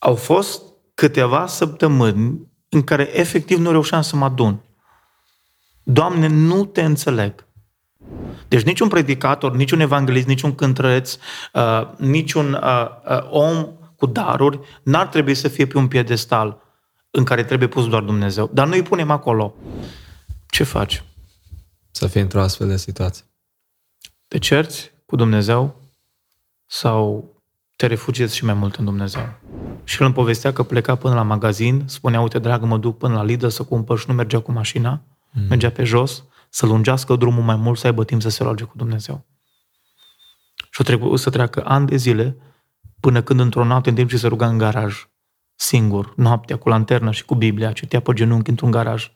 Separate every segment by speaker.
Speaker 1: au fost câteva săptămâni în care efectiv nu reușeam să mă adun. Doamne, nu te înțeleg. Deci niciun predicator, niciun evanghelist, niciun cântăreț, uh, niciun uh, uh, om cu daruri n-ar trebui să fie pe un piedestal în care trebuie pus doar Dumnezeu. Dar noi îi punem acolo. Ce faci?
Speaker 2: Să fii într-o astfel de situație.
Speaker 1: Te cerți cu Dumnezeu sau te refugiezi și mai mult în Dumnezeu? Și el îmi povestea că pleca până la magazin, spunea, uite, dragă, mă duc până la Lidl să cumpăr și nu mergea cu mașina, mm. mergea pe jos, să lungească drumul mai mult, să aibă timp să se roage cu Dumnezeu. Și o trebuie să treacă ani de zile până când într-o noapte, în timp ce se ruga în garaj, singur, noaptea, cu lanternă și cu Biblia, citea pe genunchi într-un garaj.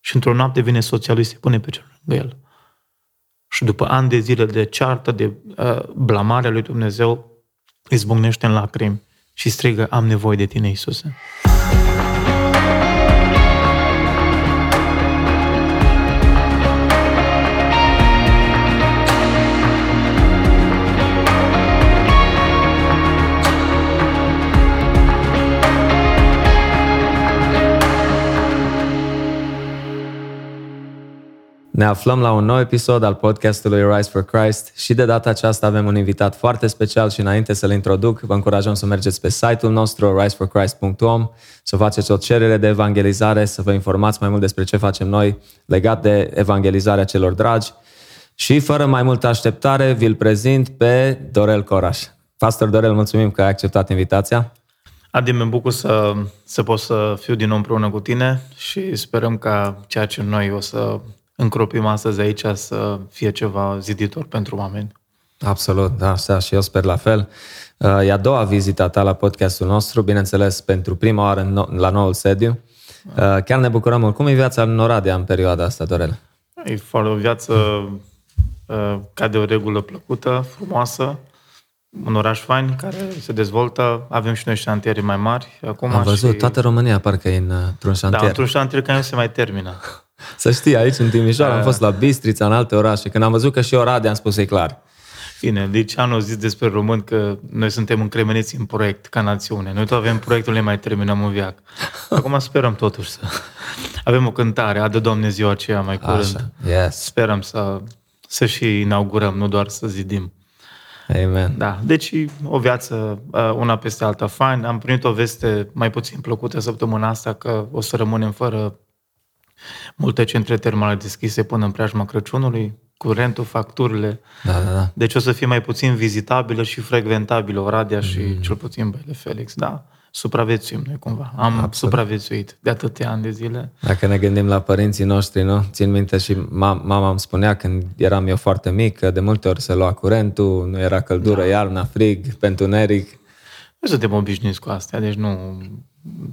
Speaker 1: Și într-o noapte vine soția lui, se pune pe cel lângă el. Și după ani de zile de ceartă, de uh, blamarea lui Dumnezeu, izbucnește în lacrimi și strigă, am nevoie de tine, Iisuse.
Speaker 2: Ne aflăm la un nou episod al podcastului Rise for Christ și de data aceasta avem un invitat foarte special și înainte să-l introduc, vă încurajăm să mergeți pe site-ul nostru riseforchrist.com, să faceți o cerere de evangelizare, să vă informați mai mult despre ce facem noi legat de evangelizarea celor dragi și fără mai multă așteptare vi-l prezint pe Dorel Coraș. Pastor Dorel, mulțumim că ai acceptat invitația.
Speaker 1: Adi, mă bucur să, să pot să fiu din nou împreună cu tine și sperăm că ceea ce noi o să încropim astăzi aici să fie ceva ziditor pentru oameni.
Speaker 2: Absolut, da, așa și eu sper la fel. Uh, e a doua vizită ta la podcastul nostru, bineînțeles pentru prima oară la noul sediu. Uh, chiar ne bucurăm mult. Cum e viața în Oradea în perioada asta, Dorel?
Speaker 1: E foarte o viață uh, ca de o regulă plăcută, frumoasă, un oraș fain care se dezvoltă. Avem și noi șantiere mai mari acum.
Speaker 2: Am văzut, și... toată România parcă e într-un șantier.
Speaker 1: Da, într-un șantier care nu se mai termină.
Speaker 2: Să știi, aici în Timișoara am da. fost la Bistrița, în alte orașe. Când am văzut că și Oradea, am spus, e clar.
Speaker 1: Bine, deci anul zis despre român că noi suntem încremeneți în proiect ca națiune. Noi tot avem proiectul, ne mai terminăm în viac. Acum sperăm totuși să avem o cântare, adă Doamne ziua aceea mai curând. Așa,
Speaker 2: yes.
Speaker 1: Sperăm să, să și inaugurăm, nu doar să zidim.
Speaker 2: Amen.
Speaker 1: Da, deci o viață uh, una peste alta fain. Am primit o veste mai puțin plăcută săptămâna asta că o să rămânem fără multe centre termale deschise până în preajma Crăciunului, curentul, facturile.
Speaker 2: Da, da, da.
Speaker 1: Deci o să fie mai puțin vizitabilă și frecventabilă Oradea mm. și cel puțin Băile Felix. Da, supraviețuim noi cumva. Am Absolut. supraviețuit de atâtea ani de zile.
Speaker 2: Dacă ne gândim la părinții noștri, nu? Țin minte și mama îmi spunea când eram eu foarte mic că de multe ori se lua curentul, nu era căldură, da. iarna, frig, pentru neric.
Speaker 1: Nu suntem obișnuiți cu astea, deci nu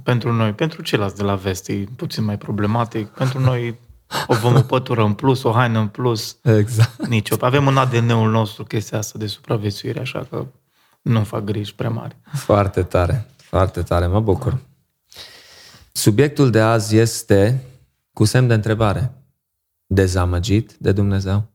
Speaker 1: pentru noi, pentru ceilalți de la vest e puțin mai problematic. Pentru noi o vom o pătură în plus, o haină în plus.
Speaker 2: Exact.
Speaker 1: Nicio. Avem în ADN-ul nostru chestia asta de supraviețuire, așa că nu fac griji prea mari.
Speaker 2: Foarte tare, foarte tare, mă bucur. Subiectul de azi este cu semn de întrebare. Dezamăgit de Dumnezeu?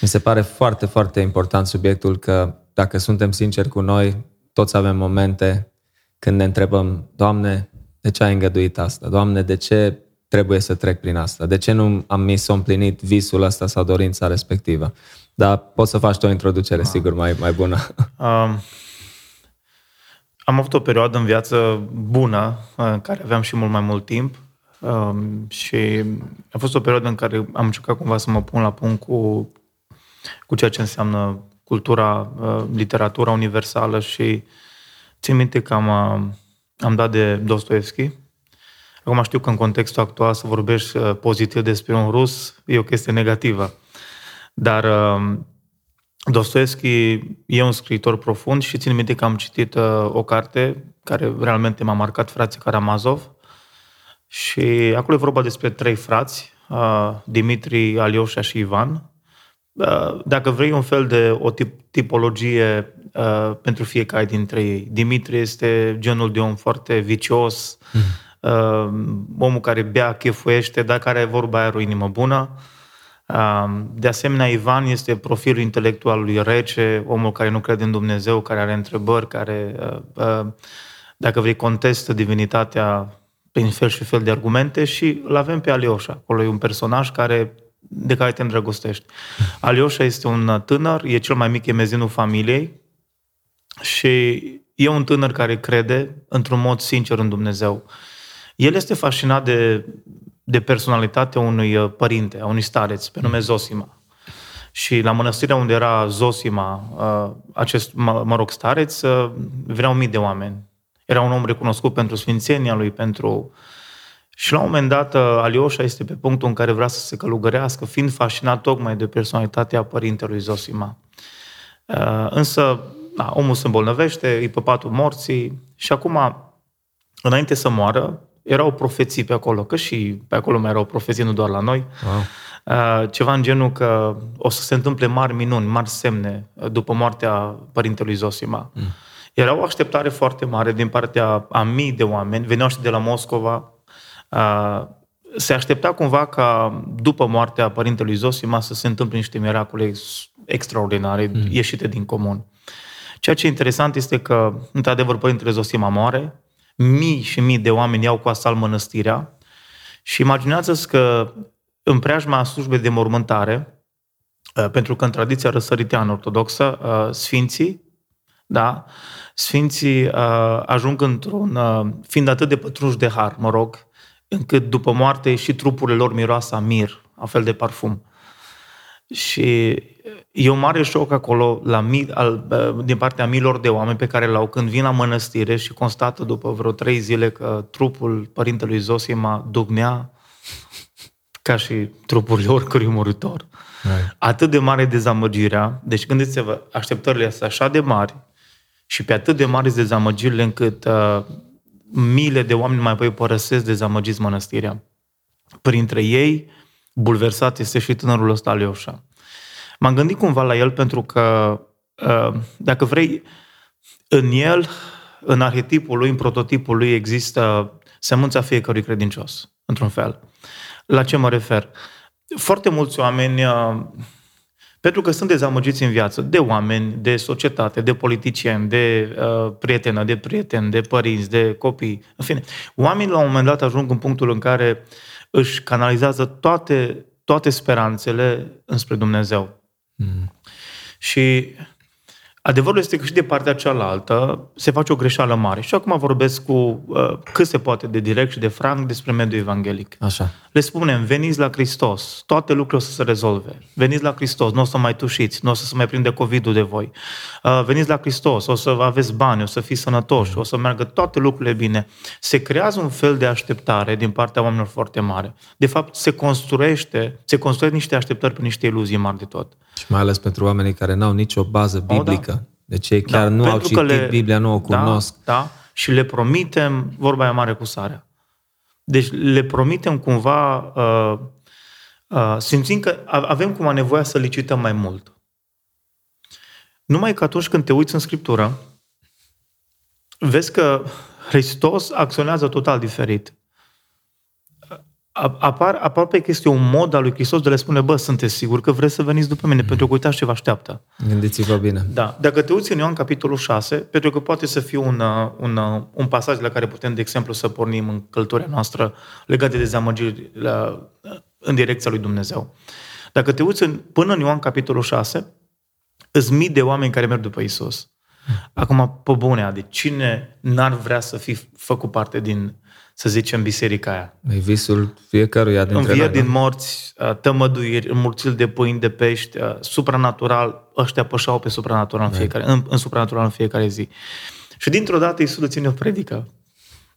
Speaker 2: Mi se pare foarte, foarte important subiectul că dacă suntem sinceri cu noi, toți avem momente când ne întrebăm, Doamne, de ce ai îngăduit asta? Doamne, de ce trebuie să trec prin asta? De ce nu am mi s împlinit visul ăsta sau dorința respectivă? Dar poți să faci tu o introducere, ah. sigur, mai, mai bună. Um,
Speaker 1: am avut o perioadă în viață bună, în care aveam și mult mai mult timp um, și a fost o perioadă în care am încercat cumva să mă pun la punct cu, cu ceea ce înseamnă cultura, uh, literatura universală și uh, Țin minte că am, am dat de Dostoevski. Acum știu că în contextul actual să vorbești uh, pozitiv despre un rus e o chestie negativă. Dar uh, Dostoevski e un scriitor profund și țin minte că am citit uh, o carte care realmente m-a marcat, frații Karamazov. Și acolo e vorba despre trei frați, Dimitri, Alioșa și Ivan. Dacă vrei un fel de o tip, tipologie uh, pentru fiecare dintre ei. Dimitri este genul de om foarte vicios, mm. uh, omul care bea, chefuiește, dar care vorba are o inimă bună. De asemenea, Ivan este profilul intelectual lui rece, omul care nu crede în Dumnezeu, care are întrebări, care, dacă vrei, contestă divinitatea prin fel și fel de argumente și îl avem pe Alioșa. Acolo e un personaj care, de care te îndrăgostești. Alioșa este un tânăr, e cel mai mic emezinul familiei și e un tânăr care crede într-un mod sincer în Dumnezeu. El este fascinat de, de personalitatea unui uh, părinte, a unui stareț, pe nume Zosima. Și la mănăstirea unde era Zosima, uh, acest, mă rog, stareț, uh, veneau mii de oameni. Era un om recunoscut pentru sfințenia lui, pentru... Și la un moment dat, Alioșa este pe punctul în care vrea să se călugărească, fiind fascinat tocmai de personalitatea părintelui Zosima. Însă, da, omul se îmbolnăvește, îi pe patul morții și acum, înainte să moară, erau profeții pe acolo, că și pe acolo mai erau profeții, nu doar la noi. Wow. Uh, ceva în genul că o să se întâmple mari minuni, mari semne după moartea părintelui Zosima. Mm. Era o așteptare foarte mare din partea a mii de oameni, veneau și de la Moscova. Uh, se aștepta cumva ca după moartea părintelui Zosima să se întâmple niște miracole extraordinare, mm. ieșite din comun. Ceea ce e interesant este că, într-adevăr, părintele Zosima moare, mii și mii de oameni iau cu asal mănăstirea și imaginează-ți că în preajma slujbei de mormântare, uh, pentru că în tradiția răsăriteană ortodoxă, uh, sfinții, da, sfinții uh, ajung într-un, fiind atât de pătrunși de har, mă rog, încât după moarte și trupurile lor miroasă a mir, a fel de parfum. Și e un mare șoc acolo la mii, al, din partea miilor de oameni pe care l-au când vin la mănăstire și constată după vreo trei zile că trupul părintelui Zosima dugnea ca și trupurile oricărui muritor. Right. Atât de mare dezamăgirea, deci gândiți-vă, așteptările sunt așa de mari și pe atât de mari dezamăgirile încât uh, miile de oameni mai apoi părăsesc dezamăgiți mănăstirea. Printre ei, bulversat este și tânărul ăsta Alioșa. M-am gândit cumva la el pentru că, uh, dacă vrei, în el, în arhetipul lui, în prototipul lui, există semânța fiecărui credincios, într-un fel. La ce mă refer? Foarte mulți oameni, uh, pentru că sunt dezamăgiți în viață, de oameni, de societate, de politicieni, de uh, prietenă, de prieteni, de părinți, de copii, în fine. Oamenii la un moment dat ajung în punctul în care își canalizează toate, toate speranțele înspre Dumnezeu. Mm. Și adevărul este că și de partea cealaltă se face o greșeală mare. Și acum vorbesc cu uh, cât se poate de direct și de franc despre mediul evanghelic.
Speaker 2: Așa.
Speaker 1: Le spunem, veniți la Hristos, toate lucrurile o să se rezolve. Veniți la Hristos, nu o să mai tușiți, nu o să se mai prinde COVID-ul de voi. Uh, veniți la Hristos, o să aveți bani, o să fiți sănătoși, mm. o să meargă toate lucrurile bine. Se creează un fel de așteptare din partea oamenilor foarte mare. De fapt, se construiește, se construiesc niște așteptări pe niște iluzii mari de tot.
Speaker 2: Și mai ales pentru oamenii care n-au nicio bază biblică. Oh, da. Deci ei chiar da, nu au citit le, Biblia, nu o da, cunosc.
Speaker 1: Da, da, și le promitem, vorba aia mare cu sarea. Deci le promitem cumva, uh, uh, simțim că avem cumva nevoia să licităm mai mult. Numai că atunci când te uiți în Scriptură, vezi că Hristos acționează total diferit apar, apar pe chestie un mod al lui Hristos de le spune, bă, sunteți siguri că vreți să veniți după mine, mm. pentru că uitați ce vă așteaptă.
Speaker 2: Gândiți-vă bine.
Speaker 1: Da. Dacă te uiți în Ioan capitolul 6, pentru că poate să fie un, uh, un, uh, un pasaj la care putem, de exemplu, să pornim în călătoria noastră legat de dezamăgiri la, în direcția lui Dumnezeu. Dacă te uiți în, până în Ioan capitolul 6, îți mii de oameni care merg după Isus. Mm. Acum, pe bune, de cine n-ar vrea să fi făcut parte din să zicem, biserica aia.
Speaker 2: E visul fiecăruia dintre
Speaker 1: Învieri noi. din da? morți, tămăduiri, înmulțiri de pâini, de pești, supranatural, ăștia pășau pe supranatural în fiecare, în, în supranatural în fiecare zi. Și dintr-o dată Iisus le ține o predică.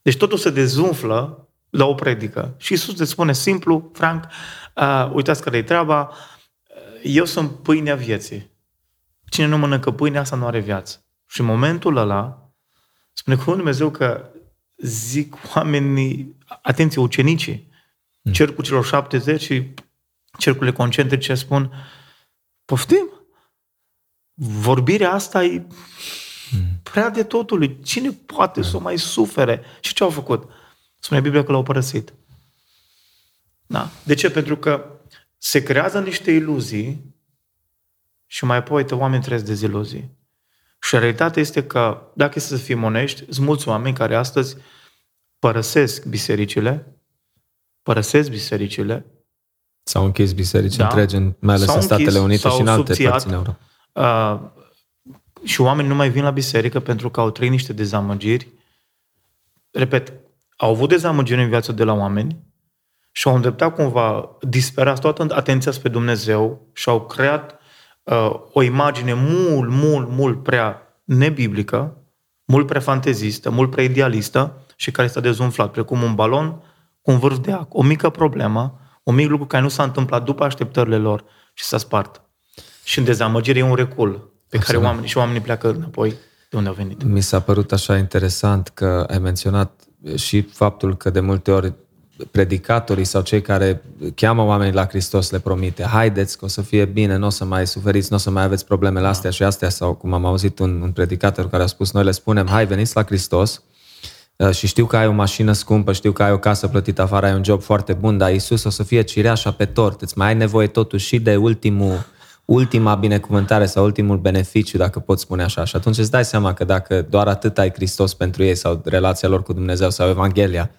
Speaker 1: Deci totul se dezumflă la o predică. Și Iisus le spune simplu, franc, uh, uitați care e treaba, eu sunt pâinea vieții. Cine nu mănâncă pâine, asta nu are viață. Și în momentul ăla, spune cu Dumnezeu că zic oamenii, atenție, ucenicii, mm. cercul celor 70 și cercurile concentrice spun, poftim? Vorbirea asta e mm. prea de totului. Cine poate mm. să o mai sufere? Și ce au făcut? Spune Biblia că l-au părăsit. Da. De ce? Pentru că se creează niște iluzii și mai apoi uite, oamenii trăiesc deziluzii. Și realitatea este că, dacă este să fim onești, sunt mulți oameni care astăzi părăsesc bisericile, părăsesc bisericile.
Speaker 2: S-au închis biserici da, întregi, mai ales în Statele închis, Unite și în alte subțiat, părți în Europa. Uh,
Speaker 1: și oamenii nu mai vin la biserică pentru că au trăit niște dezamăgiri. Repet, au avut dezamăgiri în viață de la oameni și au îndreptat cumva disperați toată atenția spre Dumnezeu și au creat uh, o imagine mult, mult, mult prea nebiblică, mult prea fantezistă, mult prea idealistă și care este dezumflat, precum un balon cu un vârf de ac. O mică problemă, un mic lucru care nu s-a întâmplat după așteptările lor și s-a spart. Și în dezamăgire e un recul pe Absolut. care oamenii, și oamenii pleacă înapoi de unde au venit.
Speaker 2: Mi s-a părut așa interesant că ai menționat și faptul că de multe ori predicatorii sau cei care cheamă oamenii la Hristos le promite, haideți că o să fie bine, nu o să mai suferiți, nu o să mai aveți problemele astea da. și astea, sau cum am auzit un, un predicator care a spus, noi le spunem, hai veniți la Hristos uh, și știu că ai o mașină scumpă, știu că ai o casă plătită afară, ai un job foarte bun, dar Isus o să fie cireașa pe tort, îți mai ai nevoie totuși și de ultimul ultima binecuvântare sau ultimul beneficiu, dacă pot spune așa. Și atunci îți dai seama că dacă doar atât ai Hristos pentru ei sau relația lor cu Dumnezeu sau Evanghelia,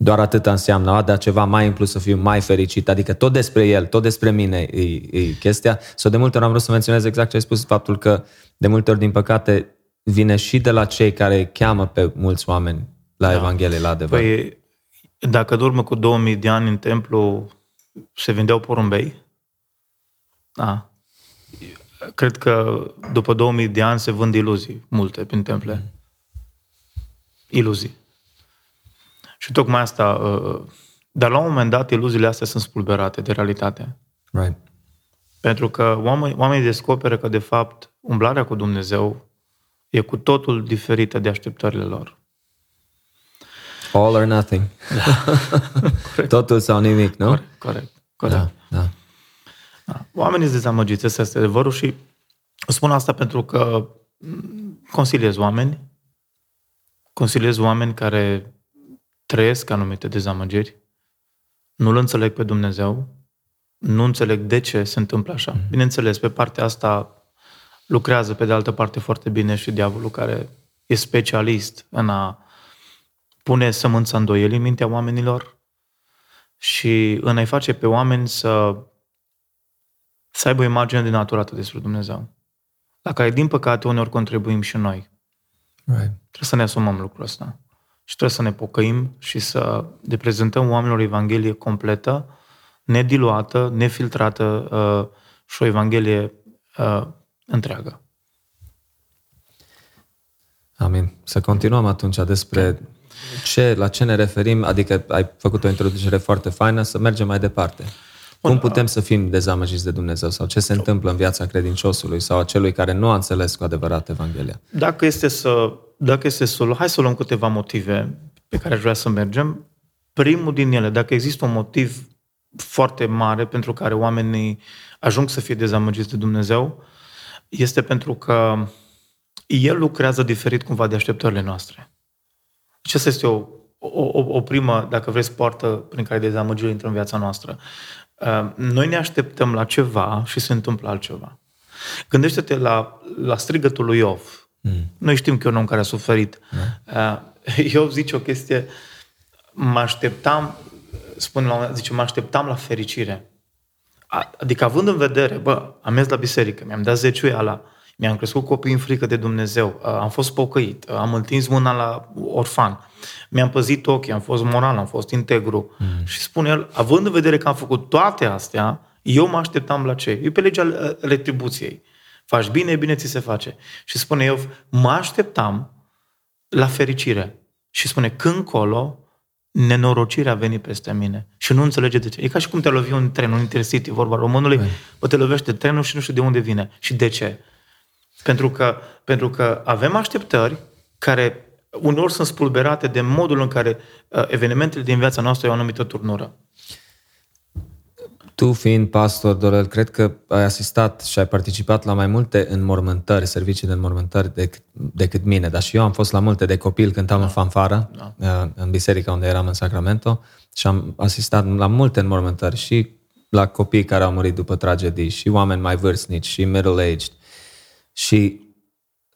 Speaker 2: doar atât înseamnă, a, dar ceva mai în plus să fiu mai fericit, adică tot despre el, tot despre mine e, e chestia. Sau de multe ori am vrut să menționez exact ce ai spus, faptul că de multe ori, din păcate, vine și de la cei care cheamă pe mulți oameni la da. Evanghelie, la adevăr. Păi,
Speaker 1: dacă de urmă cu 2000 de ani în templu se vindeau porumbei, da, cred că după 2000 de ani se vând iluzii multe prin temple. Mm. Iluzii. Și tocmai asta, uh, dar la un moment dat iluziile astea sunt spulberate de realitate.
Speaker 2: Right.
Speaker 1: Pentru că oamenii, oamenii descoperă că de fapt umblarea cu Dumnezeu e cu totul diferită de așteptările lor.
Speaker 2: All or nothing. Da. totul sau nimic, nu?
Speaker 1: Corect, corect. corect. Da, da. Da. Oamenii sunt dezamăgiți, asta este adevărul și spun asta pentru că consiliez oameni, consiliez oameni care trăiesc anumite dezamăgiri, nu-L înțeleg pe Dumnezeu, nu înțeleg de ce se întâmplă așa. Mm-hmm. Bineînțeles, pe partea asta lucrează pe de altă parte foarte bine și diavolul care e specialist în a pune sămânța îndoielii în mintea oamenilor și în a-i face pe oameni să să aibă o imagine denaturată despre Dumnezeu. La care, din păcate, uneori contribuim și noi.
Speaker 2: Right.
Speaker 1: Trebuie să ne asumăm lucrul ăsta. Și trebuie să ne pocăim și să le prezentăm oamenilor Evanghelie completă, nediluată, nefiltrată uh, și o Evanghelie uh, întreagă.
Speaker 2: Amin. Să continuăm atunci despre ce, la ce ne referim, adică ai făcut o introducere foarte faină, să mergem mai departe. Cum putem să fim dezamăgiți de Dumnezeu? Sau ce se întâmplă în viața credinciosului sau a celui care nu a înțeles cu adevărat Evanghelia?
Speaker 1: Dacă este să, dacă este să hai să luăm câteva motive pe care aș vrea să mergem. Primul din ele, dacă există un motiv foarte mare pentru care oamenii ajung să fie dezamăgiți de Dumnezeu, este pentru că El lucrează diferit cumva de așteptările noastre. Și asta este o, o, o primă, dacă vreți, poartă prin care dezamăgirile intră în viața noastră. Ehm, noi ne așteptăm la ceva și se întâmplă altceva. Gândește-te la, la strigătul lui Iov. Mm. Noi știm că e un om care a suferit. Mm. Iov zice o chestie, mă așteptam, spune la un moment, zice, mă așteptam la fericire. Adică având în vedere, bă, am mers la biserică, mi-am dat zeciuiala, mi-am crescut copii în frică de Dumnezeu, am fost pocăit, am întins mâna la orfan, mi-am păzit ochii, am fost moral, am fost integru. Mm. Și spune el, având în vedere că am făcut toate astea, eu mă așteptam la ce? E pe legea uh, retribuției. Faci bine, bine ți se face. Și spune eu, mă așteptam la fericire. Și spune, când colo, nenorocirea a venit peste mine. Și nu înțelege de ce. E ca și cum te lovi un tren, un intercity, vorba românului, bă, te lovește trenul și nu știu de unde vine. Și de ce? Pentru că, pentru că avem așteptări care uneori sunt spulberate de modul în care uh, evenimentele din viața noastră au o anumită turnură.
Speaker 2: Tu, fiind pastor, Dorel, cred că ai asistat și ai participat la mai multe înmormântări, servicii de înmormântări decât, decât mine, dar și eu am fost la multe de copil, cântam da. în fanfară, da. Uh, în biserica unde eram în Sacramento și am asistat la multe înmormântări și la copii care au murit după tragedii și oameni mai vârstnici și middle-aged. Și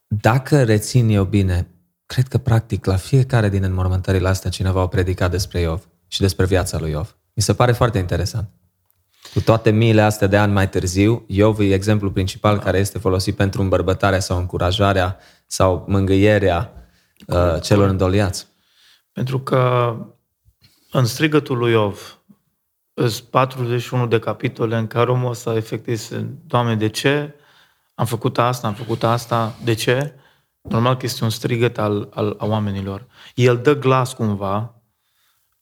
Speaker 2: dacă rețin eu bine, cred că practic la fiecare din înmormântările astea cineva a predicat despre Iov și despre viața lui Iov. Mi se pare foarte interesant. Cu toate miile astea de ani mai târziu, Iov e exemplul principal care este folosit pentru îmbărbătarea sau încurajarea sau mângâierea uh, celor îndoliați.
Speaker 1: Pentru că în strigătul lui Iov sunt 41 de capitole în care omul ăsta efectiv se, Doamne, de ce am făcut asta, am făcut asta, de ce? Normal că este un strigăt al, al a oamenilor. El dă glas cumva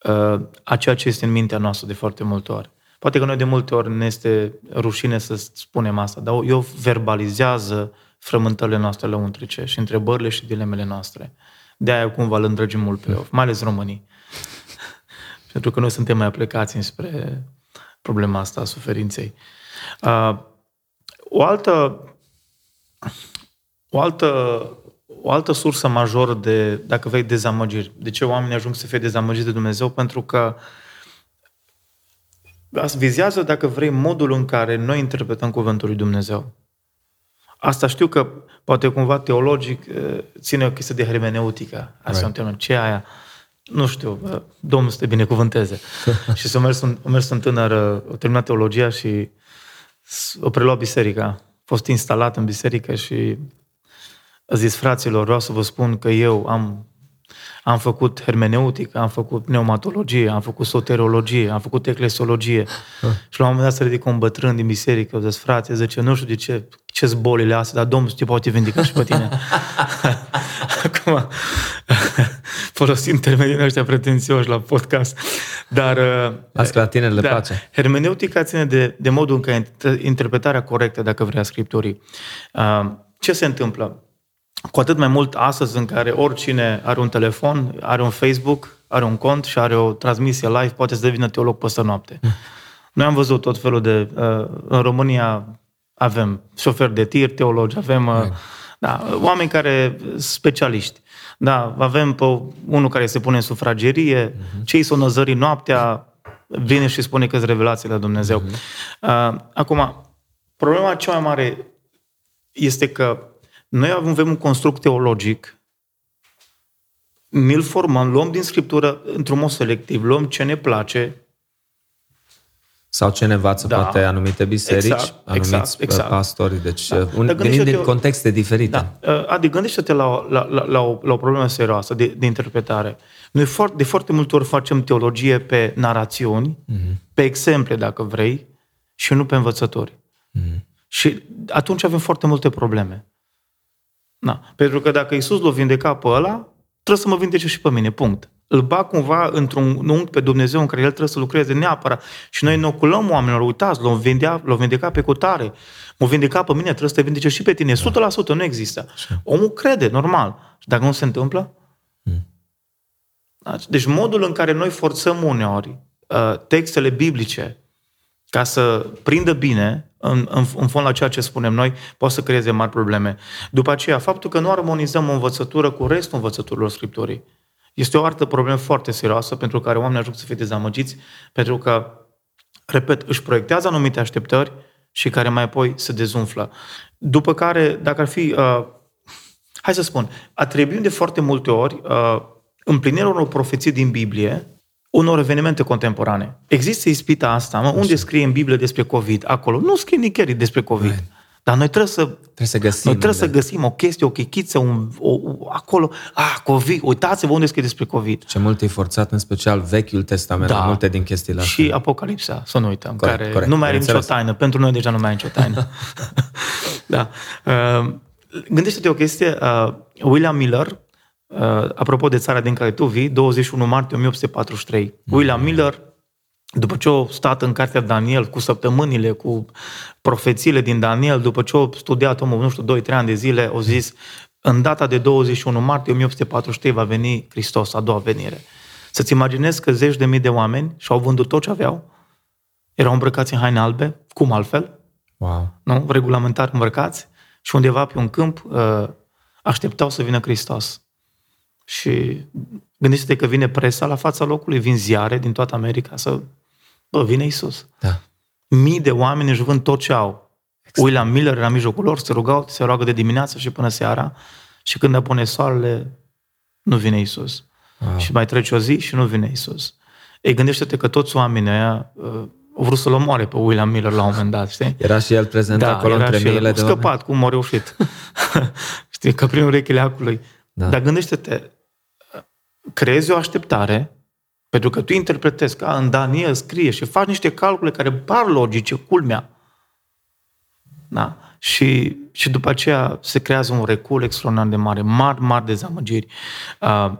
Speaker 1: uh, a ceea ce este în mintea noastră de foarte multe ori. Poate că noi de multe ori ne este rușine să spunem asta, dar eu verbalizează frământările noastre lăuntrice și întrebările și dilemele noastre. De aia cumva îl îndrăgim mult pe Iov, mai ales românii. Pentru că noi suntem mai aplicați înspre problema asta a suferinței. Uh, o altă o altă, o altă sursă majoră de, dacă vrei, dezamăgiri. De ce oamenii ajung să fie dezamăgiți de Dumnezeu? Pentru că vizează, dacă vrei, modul în care noi interpretăm Cuvântul lui Dumnezeu. Asta știu că poate cumva teologic ține o chestie de hermeneutică. Asta right. înseamnă ce aia? Nu știu, Domnul să te binecuvânteze. și să mers, un, mers un tânăr, a terminat teologia și o preluat biserica. A fost instalat în biserică și a zis, fraților, vreau să vă spun că eu am, am făcut hermeneutică, am făcut pneumatologie, am făcut soterologie, am făcut eclesiologie. Ah. Și la un moment dat se ridică un bătrân din biserică, a zis, frate, zice, nu știu de ce, ce bolile astea, dar Domnul te poate vindica și pe tine. Acum, folosim termenii ăștia pretențioși la podcast, dar...
Speaker 2: Asta la tine le da, place.
Speaker 1: Hermeneutica ține de, de modul în care interpretarea corectă, dacă vrea, Scripturii. Uh, ce se întâmplă? Cu atât mai mult astăzi în care oricine are un telefon, are un Facebook, are un cont și are o transmisie live, poate să devină teolog peste noapte. Noi am văzut tot felul de... Uh, în România avem șoferi de tir, teologi, avem uh, da, oameni care specialiști. Da, avem pe unul care se pune în sufragerie, uh-huh. cei s-o năzări noaptea, vine și spune că sunt revelațiile de Dumnezeu. Uh-huh. Acum, problema cea mai mare este că noi avem un construct teologic, mi-l formăm, luăm din Scriptură într-un mod selectiv, luăm ce ne place.
Speaker 2: Sau ce ne învață da. poate anumite biserici, exact, anumiți exact, exact. pastori, deci da. Uh, un, venind din contexte diferite.
Speaker 1: Da. Uh, Adi, gândește-te la, la, la, la, o, la o problemă serioasă de, de interpretare. Noi foarte, de foarte multe ori facem teologie pe narațiuni, mm-hmm. pe exemple, dacă vrei, și nu pe învățători. Mm-hmm. Și atunci avem foarte multe probleme. Na. Pentru că dacă Isus l-a vindecat pe ăla, trebuie să mă vindece și pe mine, punct. Îl bag cumva într-un unghi pe Dumnezeu în care El trebuie să lucreze neapărat. Și noi inoculăm oamenilor, uitați, l-au vindecat, l-au vindecat pe cutare, m-a vindecat pe mine, trebuie să te vindece și pe tine. 100% nu există. Omul crede, normal. Și dacă nu se întâmplă? Hmm. Deci modul în care noi forțăm uneori uh, textele biblice ca să prindă bine în, în, în fond la ceea ce spunem noi, poate să creeze mari probleme. După aceea, faptul că nu armonizăm o învățătură cu restul învățăturilor Scripturii este o altă problemă foarte serioasă pentru care oamenii ajung să fie dezamăgiți, pentru că, repet, își proiectează anumite așteptări și care mai apoi se dezumflă. După care, dacă ar fi, uh, hai să spun, atribuim de foarte multe ori uh, împlinirea unor profeții din Biblie unor evenimente contemporane. Există ispita asta, mă? Unde scrie în Biblie despre COVID? Acolo. Nu scrie nicăieri despre COVID. Right. Dar noi trebuie să,
Speaker 2: trebuie să găsim,
Speaker 1: noi trebuie să găsim o chestie, o chichiță, un, o, acolo, ah, COVID, uitați-vă unde scrie despre COVID.
Speaker 2: Ce mult e forțat, în special Vechiul Testament, da. multe din chestiile
Speaker 1: astea. Și Apocalipsa, să nu uităm, corect, care corect, nu mai are nicio taină. Pentru noi deja nu mai are nicio taină. da. Uh, gândește-te o chestie, uh, William Miller, Uh, apropo de țara din care tu vii, 21 martie 1843. Mm. William Miller, după ce a stat în cartea Daniel cu săptămânile, cu profețiile din Daniel, după ce a studiat omul, nu știu, 2-3 ani de zile, au zis, în data de 21 martie 1843 va veni Hristos, a doua venire. Să-ți imaginezi că zeci de mii de oameni și-au vândut tot ce aveau, erau îmbrăcați în haine albe, cum altfel?
Speaker 2: Wow.
Speaker 1: Nu? Regulamentar îmbrăcați și undeva pe un câmp uh, așteptau să vină Hristos. Și gândește-te că vine presa la fața locului, vin ziare din toată America să... Bă, vine Isus.
Speaker 2: Da.
Speaker 1: Mii de oameni își vând tot ce au. William Miller era în mijlocul lor, se rugau, se roagă de dimineață și până seara și când apune soarele, nu vine Isus.
Speaker 2: Wow.
Speaker 1: Și mai trece o zi și nu vine Isus. Ei, gândește-te că toți oamenii ăia uh, au vrut să-l omoare pe William Miller la un moment dat, știi?
Speaker 2: Era și el prezent acolo
Speaker 1: era
Speaker 2: între
Speaker 1: și el.
Speaker 2: miile
Speaker 1: A
Speaker 2: de oameni?
Speaker 1: scăpat, cum a reușit. știi, că prin urechile acului.
Speaker 2: Da.
Speaker 1: Dar gândește-te, creezi o așteptare, pentru că tu interpretezi ca în Daniel scrie și faci niște calcule care par logice, culmea. Da. Și, și după aceea se creează un recul extraordinar de mare, mari, mari dezamăgiri. Uh,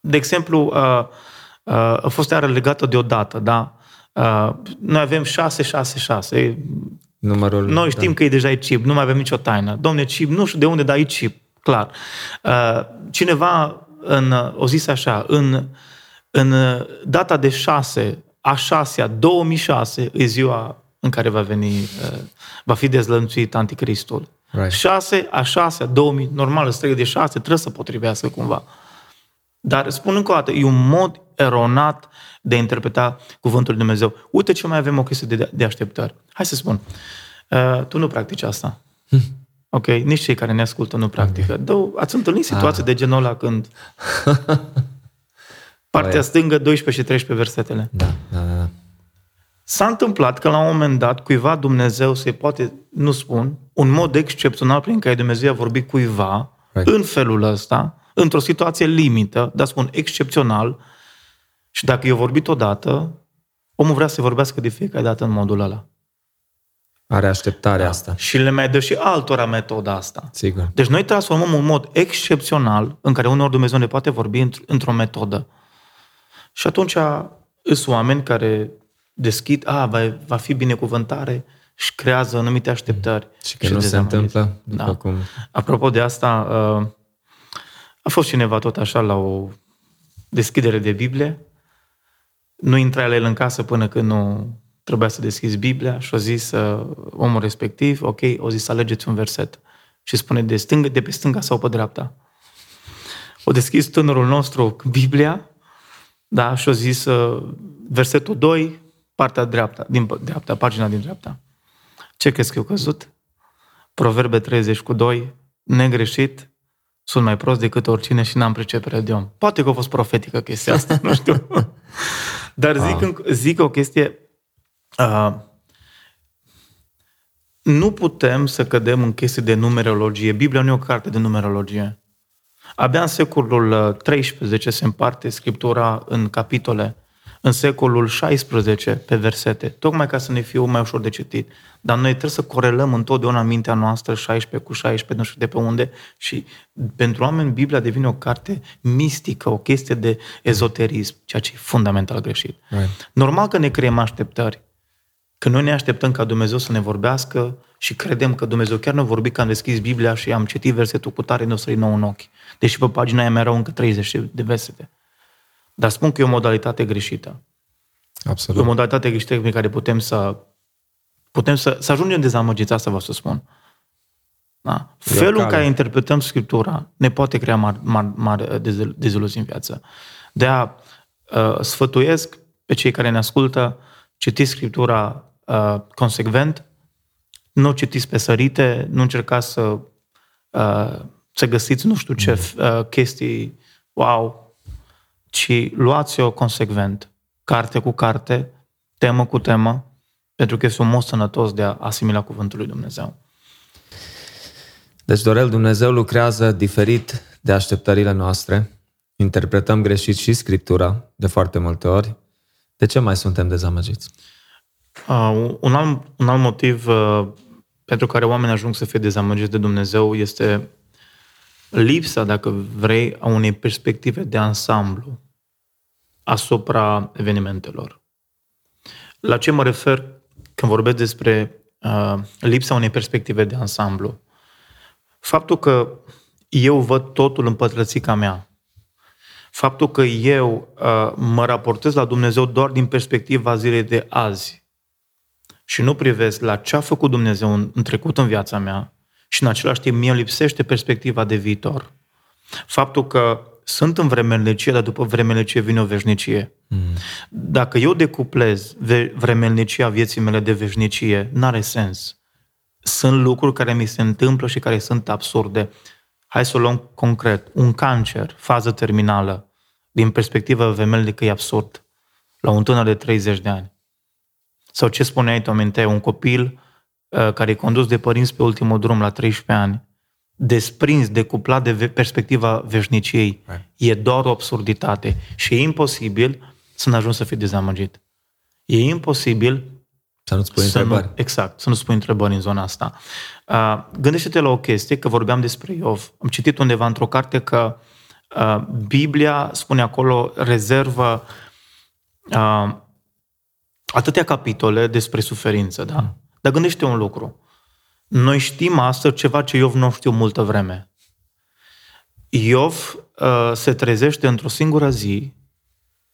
Speaker 1: de exemplu, uh, uh, a fost iară legată de o dată, da? Uh, noi avem 666.
Speaker 2: Numărul,
Speaker 1: Noi știm
Speaker 2: da.
Speaker 1: că e deja e chip, nu mai avem nicio taină. Domne, chip, nu știu de unde, dar e chip, clar. Uh, cineva în, o zis așa, în, în data de 6, a 6 a 2006 e ziua în care va veni, uh, va fi dezlănțuit anticristul.
Speaker 2: Right.
Speaker 1: 6 a 6 a 2000, normal, străie de 6, trebuie să potrivească cumva. Dar spun încă o dată, e un mod eronat de a interpreta cuvântul lui Dumnezeu. Uite ce mai avem o chestie de, de așteptări. Hai să spun, uh, tu nu practici asta. Ok? Nici cei care ne ascultă nu practică. Dă, ați întâlnit situații de genul ăla când partea
Speaker 2: Aia.
Speaker 1: stângă 12 și 13 versetele.
Speaker 2: Da, da, da, da.
Speaker 1: S-a întâmplat că la un moment dat cuiva Dumnezeu se poate, nu spun, un mod excepțional prin care Dumnezeu a vorbit cuiva
Speaker 2: Right.
Speaker 1: în felul ăsta, într-o situație limită, dar spun excepțional, și dacă i-a vorbit odată, omul vrea să vorbească de fiecare dată în modul ăla.
Speaker 2: Are așteptarea asta,
Speaker 1: Și le mai dă și altora metoda asta.
Speaker 2: sigur.
Speaker 1: Deci noi transformăm un mod excepțional în care uneori Dumnezeu ne poate vorbi într- într-o metodă. Și atunci sunt oameni care deschid, a, va, va fi binecuvântare și creează anumite așteptări.
Speaker 2: Și că nu se
Speaker 1: dezamăgiri.
Speaker 2: întâmplă, după
Speaker 1: Da.
Speaker 2: cum...
Speaker 1: Apropo de asta, uh, a fost cineva tot așa la o deschidere de Biblie. Nu intra la el în casă până când nu trebuia să deschizi Biblia și a zis uh, omul respectiv, ok, o zis alegeți un verset. Și spune de, stângă, de pe stânga sau pe dreapta. O deschis tânărul nostru Biblia, da, și a zis uh, versetul 2, partea dreapta, din p- dreapta, pagina din dreapta. Ce crezi că eu căzut? Proverbe 30 cu 2, negreșit, sunt mai prost decât oricine și n-am pricepere de om. Poate că a fost profetică chestia asta, nu știu. Dar zic, înc- zic o chestie, uh, nu putem să cădem în chestii de numerologie. Biblia nu e o carte de numerologie. Abia în secolul uh, XIII se împarte Scriptura în capitole, în secolul XVI pe versete, tocmai ca să ne fie mai ușor de citit. Dar noi trebuie să corelăm întotdeauna mintea noastră 16 cu 16, nu știu de pe unde, și pentru oameni Biblia devine o carte mistică, o chestie de ezoterism, ceea ce e fundamental greșit.
Speaker 2: Right.
Speaker 1: Normal că ne creăm așteptări. Că noi ne așteptăm ca Dumnezeu să ne vorbească și credem că Dumnezeu chiar ne-a vorbit că am deschis Biblia și am citit versetul cu tare, ne-o să nou în ochi. Deși pe pagina aia mai erau încă 30 de versete. Dar spun că e o modalitate greșită. E o
Speaker 2: Absolut.
Speaker 1: modalitate greșită prin care putem să putem să, să ajungem dezamăgiți, asta vă să spun. Da?
Speaker 2: E o
Speaker 1: Felul în
Speaker 2: cale.
Speaker 1: care interpretăm Scriptura ne poate crea mari, mari, mari dezil- deziluzii în viață. De-aia uh, sfătuiesc pe cei care ne ascultă, citiți Scriptura uh, consecvent, nu citiți pe sărite, nu încercați să, uh, să găsiți nu știu ce uh, chestii, wow, ci luați-o consecvent, carte cu carte, temă cu temă, pentru că este un mod sănătos de a asimila cuvântul lui Dumnezeu.
Speaker 2: Deci, Dorel, Dumnezeu lucrează diferit de așteptările noastre. Interpretăm greșit și Scriptura de foarte multe ori. De ce mai suntem dezamăgiți?
Speaker 1: Uh, un, alt, un alt motiv uh, pentru care oamenii ajung să fie dezamăgiți de Dumnezeu este lipsa, dacă vrei, a unei perspective de ansamblu asupra evenimentelor. La ce mă refer când vorbesc despre uh, lipsa unei perspective de ansamblu? Faptul că eu văd totul în pătrățica mea, faptul că eu uh, mă raportez la Dumnezeu doar din perspectiva zilei de azi și nu privesc la ce a făcut Dumnezeu în, în trecut în viața mea și în același timp mie îmi lipsește perspectiva de viitor. Faptul că sunt în vremelnicie, dar după vremelnicie vine o veșnicie. Mm. Dacă eu decuplez vremelnicia vieții mele de veșnicie, n-are sens. Sunt lucruri care mi se întâmplă și care sunt absurde. Hai să o luăm concret. Un cancer, fază terminală, din perspectivă vremelnică e absurd. La un tânăr de 30 de ani. Sau ce spuneai tu, aminte, un copil uh, care e condus de părinți pe ultimul drum la 13 ani, desprins, decuplat de perspectiva veșniciei, right. e doar o absurditate și e imposibil să nu ajungi să fii dezamăgit. E imposibil
Speaker 2: să nu-ți pui să întrebări.
Speaker 1: Nu, exact, să nu-ți pui întrebări în zona asta. Uh, gândește-te la o chestie, că vorbeam despre Iov. Am citit undeva într-o carte că uh, Biblia spune acolo, rezervă uh, atâtea capitole despre suferință, da? Mm. Dar gândește un lucru. Noi știm astăzi ceva ce Iov nu știu multă vreme. Iov uh, se trezește într-o singură zi,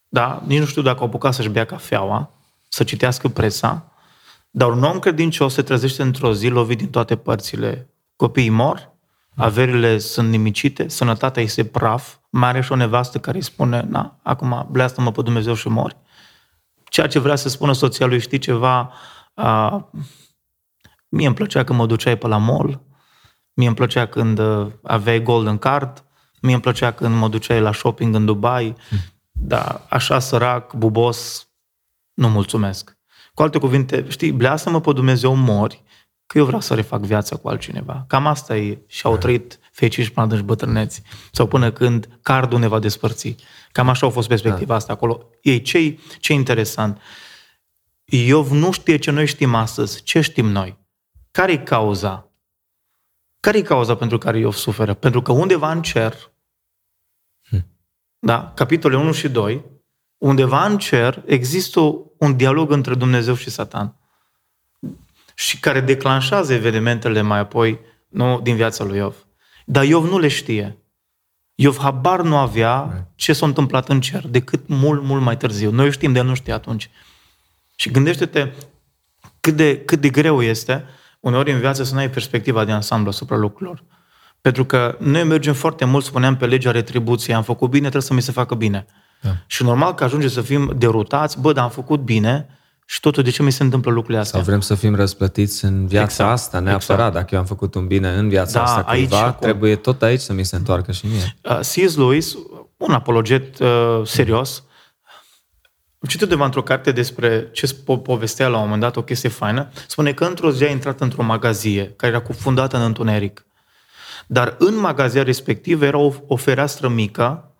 Speaker 1: da? Nici nu știu dacă a apucat să-și bea cafeaua, să citească presa, dar un om credincios se trezește într-o zi lovit din toate părțile. Copiii mor, averile sunt nimicite, sănătatea îi se praf, mai are și o nevastă care îi spune, na, acum bleastă-mă pe Dumnezeu și mori. Ceea ce vrea să spună soția lui, știi ceva, a, mie îmi plăcea când mă duceai pe la mall, mie îmi plăcea când uh, aveai golden card, mie îmi plăcea când mă duceai la shopping în Dubai, mm. dar așa sărac, bubos, nu mulțumesc. Cu alte cuvinte, știi, bleasă-mă pe Dumnezeu mori, că eu vreau să refac viața cu altcineva. Cam asta e și au trăit feciși până și bătrâneți. Sau până când cardul ne va despărți. Cam așa a fost perspectiva da. asta acolo. Ei, ce ce interesant? Iov nu știe ce noi știm astăzi. Ce știm noi? Care e cauza? Care e cauza pentru care Iov suferă? Pentru că undeva în cer, hm. da, capitolele 1 și 2, undeva în cer există un dialog între Dumnezeu și Satan și care declanșează evenimentele mai apoi nu, din viața lui Iov. Dar Iov nu le știe. Iov habar nu avea ce s-a întâmplat în cer, decât mult, mult mai târziu. Noi știm, de el nu știe atunci. Și gândește-te cât de, cât de greu este uneori în viață să nu ai perspectiva de ansamblu asupra lucrurilor. Pentru că noi mergem foarte mult, spuneam, pe legea retribuției. Am făcut bine, trebuie să mi se facă bine. Da. Și normal că ajunge să fim derutați, bă, dar am făcut bine și totul de ce mi se întâmplă lucrurile astea?
Speaker 2: Sau vrem să fim răsplătiți în viața exact, asta, neapărat. Exact. Dacă eu am făcut un bine în viața da, asta cuiva, aici, trebuie tot aici să mi se întoarcă și mie.
Speaker 1: Uh, C.S. Lewis, un apologet uh, serios, am citit undeva într-o carte despre ce po- povestea la un moment dat, o chestie faină. Spune că într-o zi a intrat într-o magazie care era cufundată în întuneric. Dar în magazia respectivă era o, o fereastră mică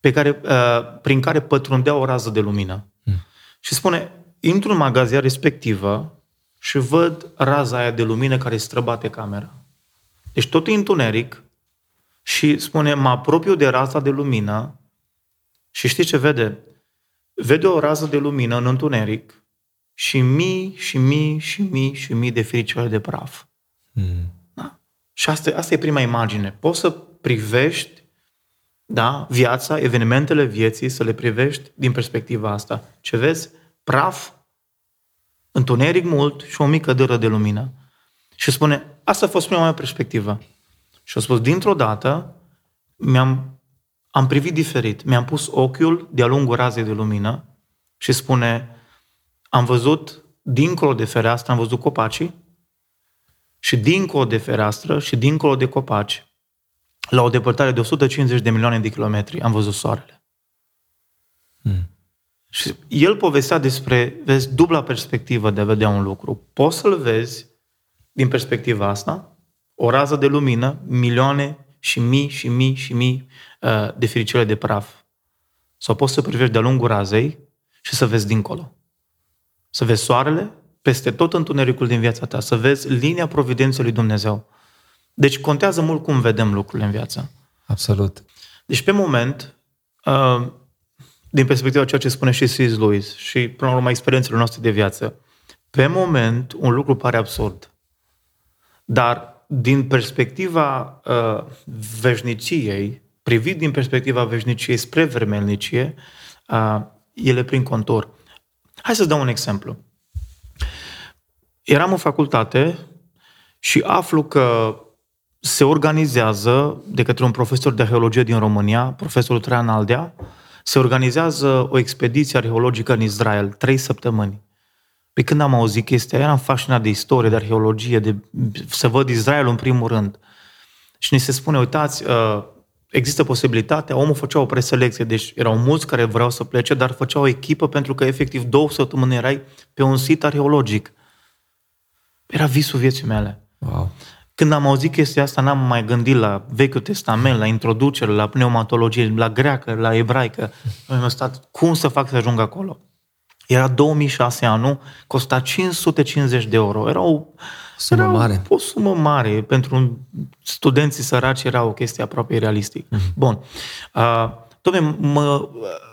Speaker 1: pe care, uh, prin care pătrundea o rază de lumină. Hmm. Și spune, intru în magazia respectivă și văd raza aia de lumină care străbate camera. Deci tot e întuneric și spune, mă apropiu de raza de lumină și știi ce vede? Vede o rază de lumină în întuneric și mii și mii și mii și mii de firicele de praf. Hmm. Da? Și asta, asta e prima imagine. Poți să privești da, viața, evenimentele vieții, să le privești din perspectiva asta. Ce vezi? Praf, întuneric mult și o mică dără de lumină. Și spune, asta a fost prima mea perspectivă. Și a spus, dintr-o dată, mi-am, am privit diferit. Mi-am pus ochiul de-a lungul razei de lumină și spune, am văzut dincolo de fereastră, am văzut copacii și dincolo de fereastră și dincolo de copaci la o depărtare de 150 de milioane de kilometri, am văzut soarele. Hmm. Și el povestea despre, vezi, dubla perspectivă de a vedea un lucru. Poți să-l vezi din perspectiva asta, o rază de lumină, milioane și mii și mii și mii uh, de firicele de praf. Sau poți să privești de-a lungul razei și să vezi dincolo. Să vezi soarele peste tot întunericul din viața ta, să vezi linia providenței lui Dumnezeu. Deci contează mult cum vedem lucrurile în viață.
Speaker 2: Absolut.
Speaker 1: Deci pe moment, uh, din perspectiva ceea ce spune și C.S. Lewis și până la urmă experiențele noastre de viață, pe moment un lucru pare absurd. Dar din perspectiva uh, veșniciei, privit din perspectiva veșniciei spre vermelnicie, uh, ele prin contor. Hai să dau un exemplu. Eram în facultate și aflu că se organizează de către un profesor de arheologie din România, profesorul Traian Aldea, se organizează o expediție arheologică în Israel, trei săptămâni. Pe când am auzit chestia, eram fascinat de istorie, de arheologie, de să văd Israelul în primul rând. Și ni se spune, uitați, uh, există posibilitatea, omul făcea o preselecție, deci erau mulți care vreau să plece, dar făcea o echipă pentru că efectiv două săptămâni erai pe un sit arheologic. Era visul vieții mele.
Speaker 2: Wow.
Speaker 1: Când am auzit chestia asta, n-am mai gândit la Vechiul Testament, la introducere, la pneumatologie, la greacă, la ebraică. Am stat, cum să fac să ajung acolo? Era 2006 anul, costa 550 de euro. Era o
Speaker 2: sumă
Speaker 1: era
Speaker 2: mare.
Speaker 1: O, o sumă mare. Pentru studenții săraci era o chestie aproape realistică. Mm-hmm. Bun. Uh, Dom'le, mă,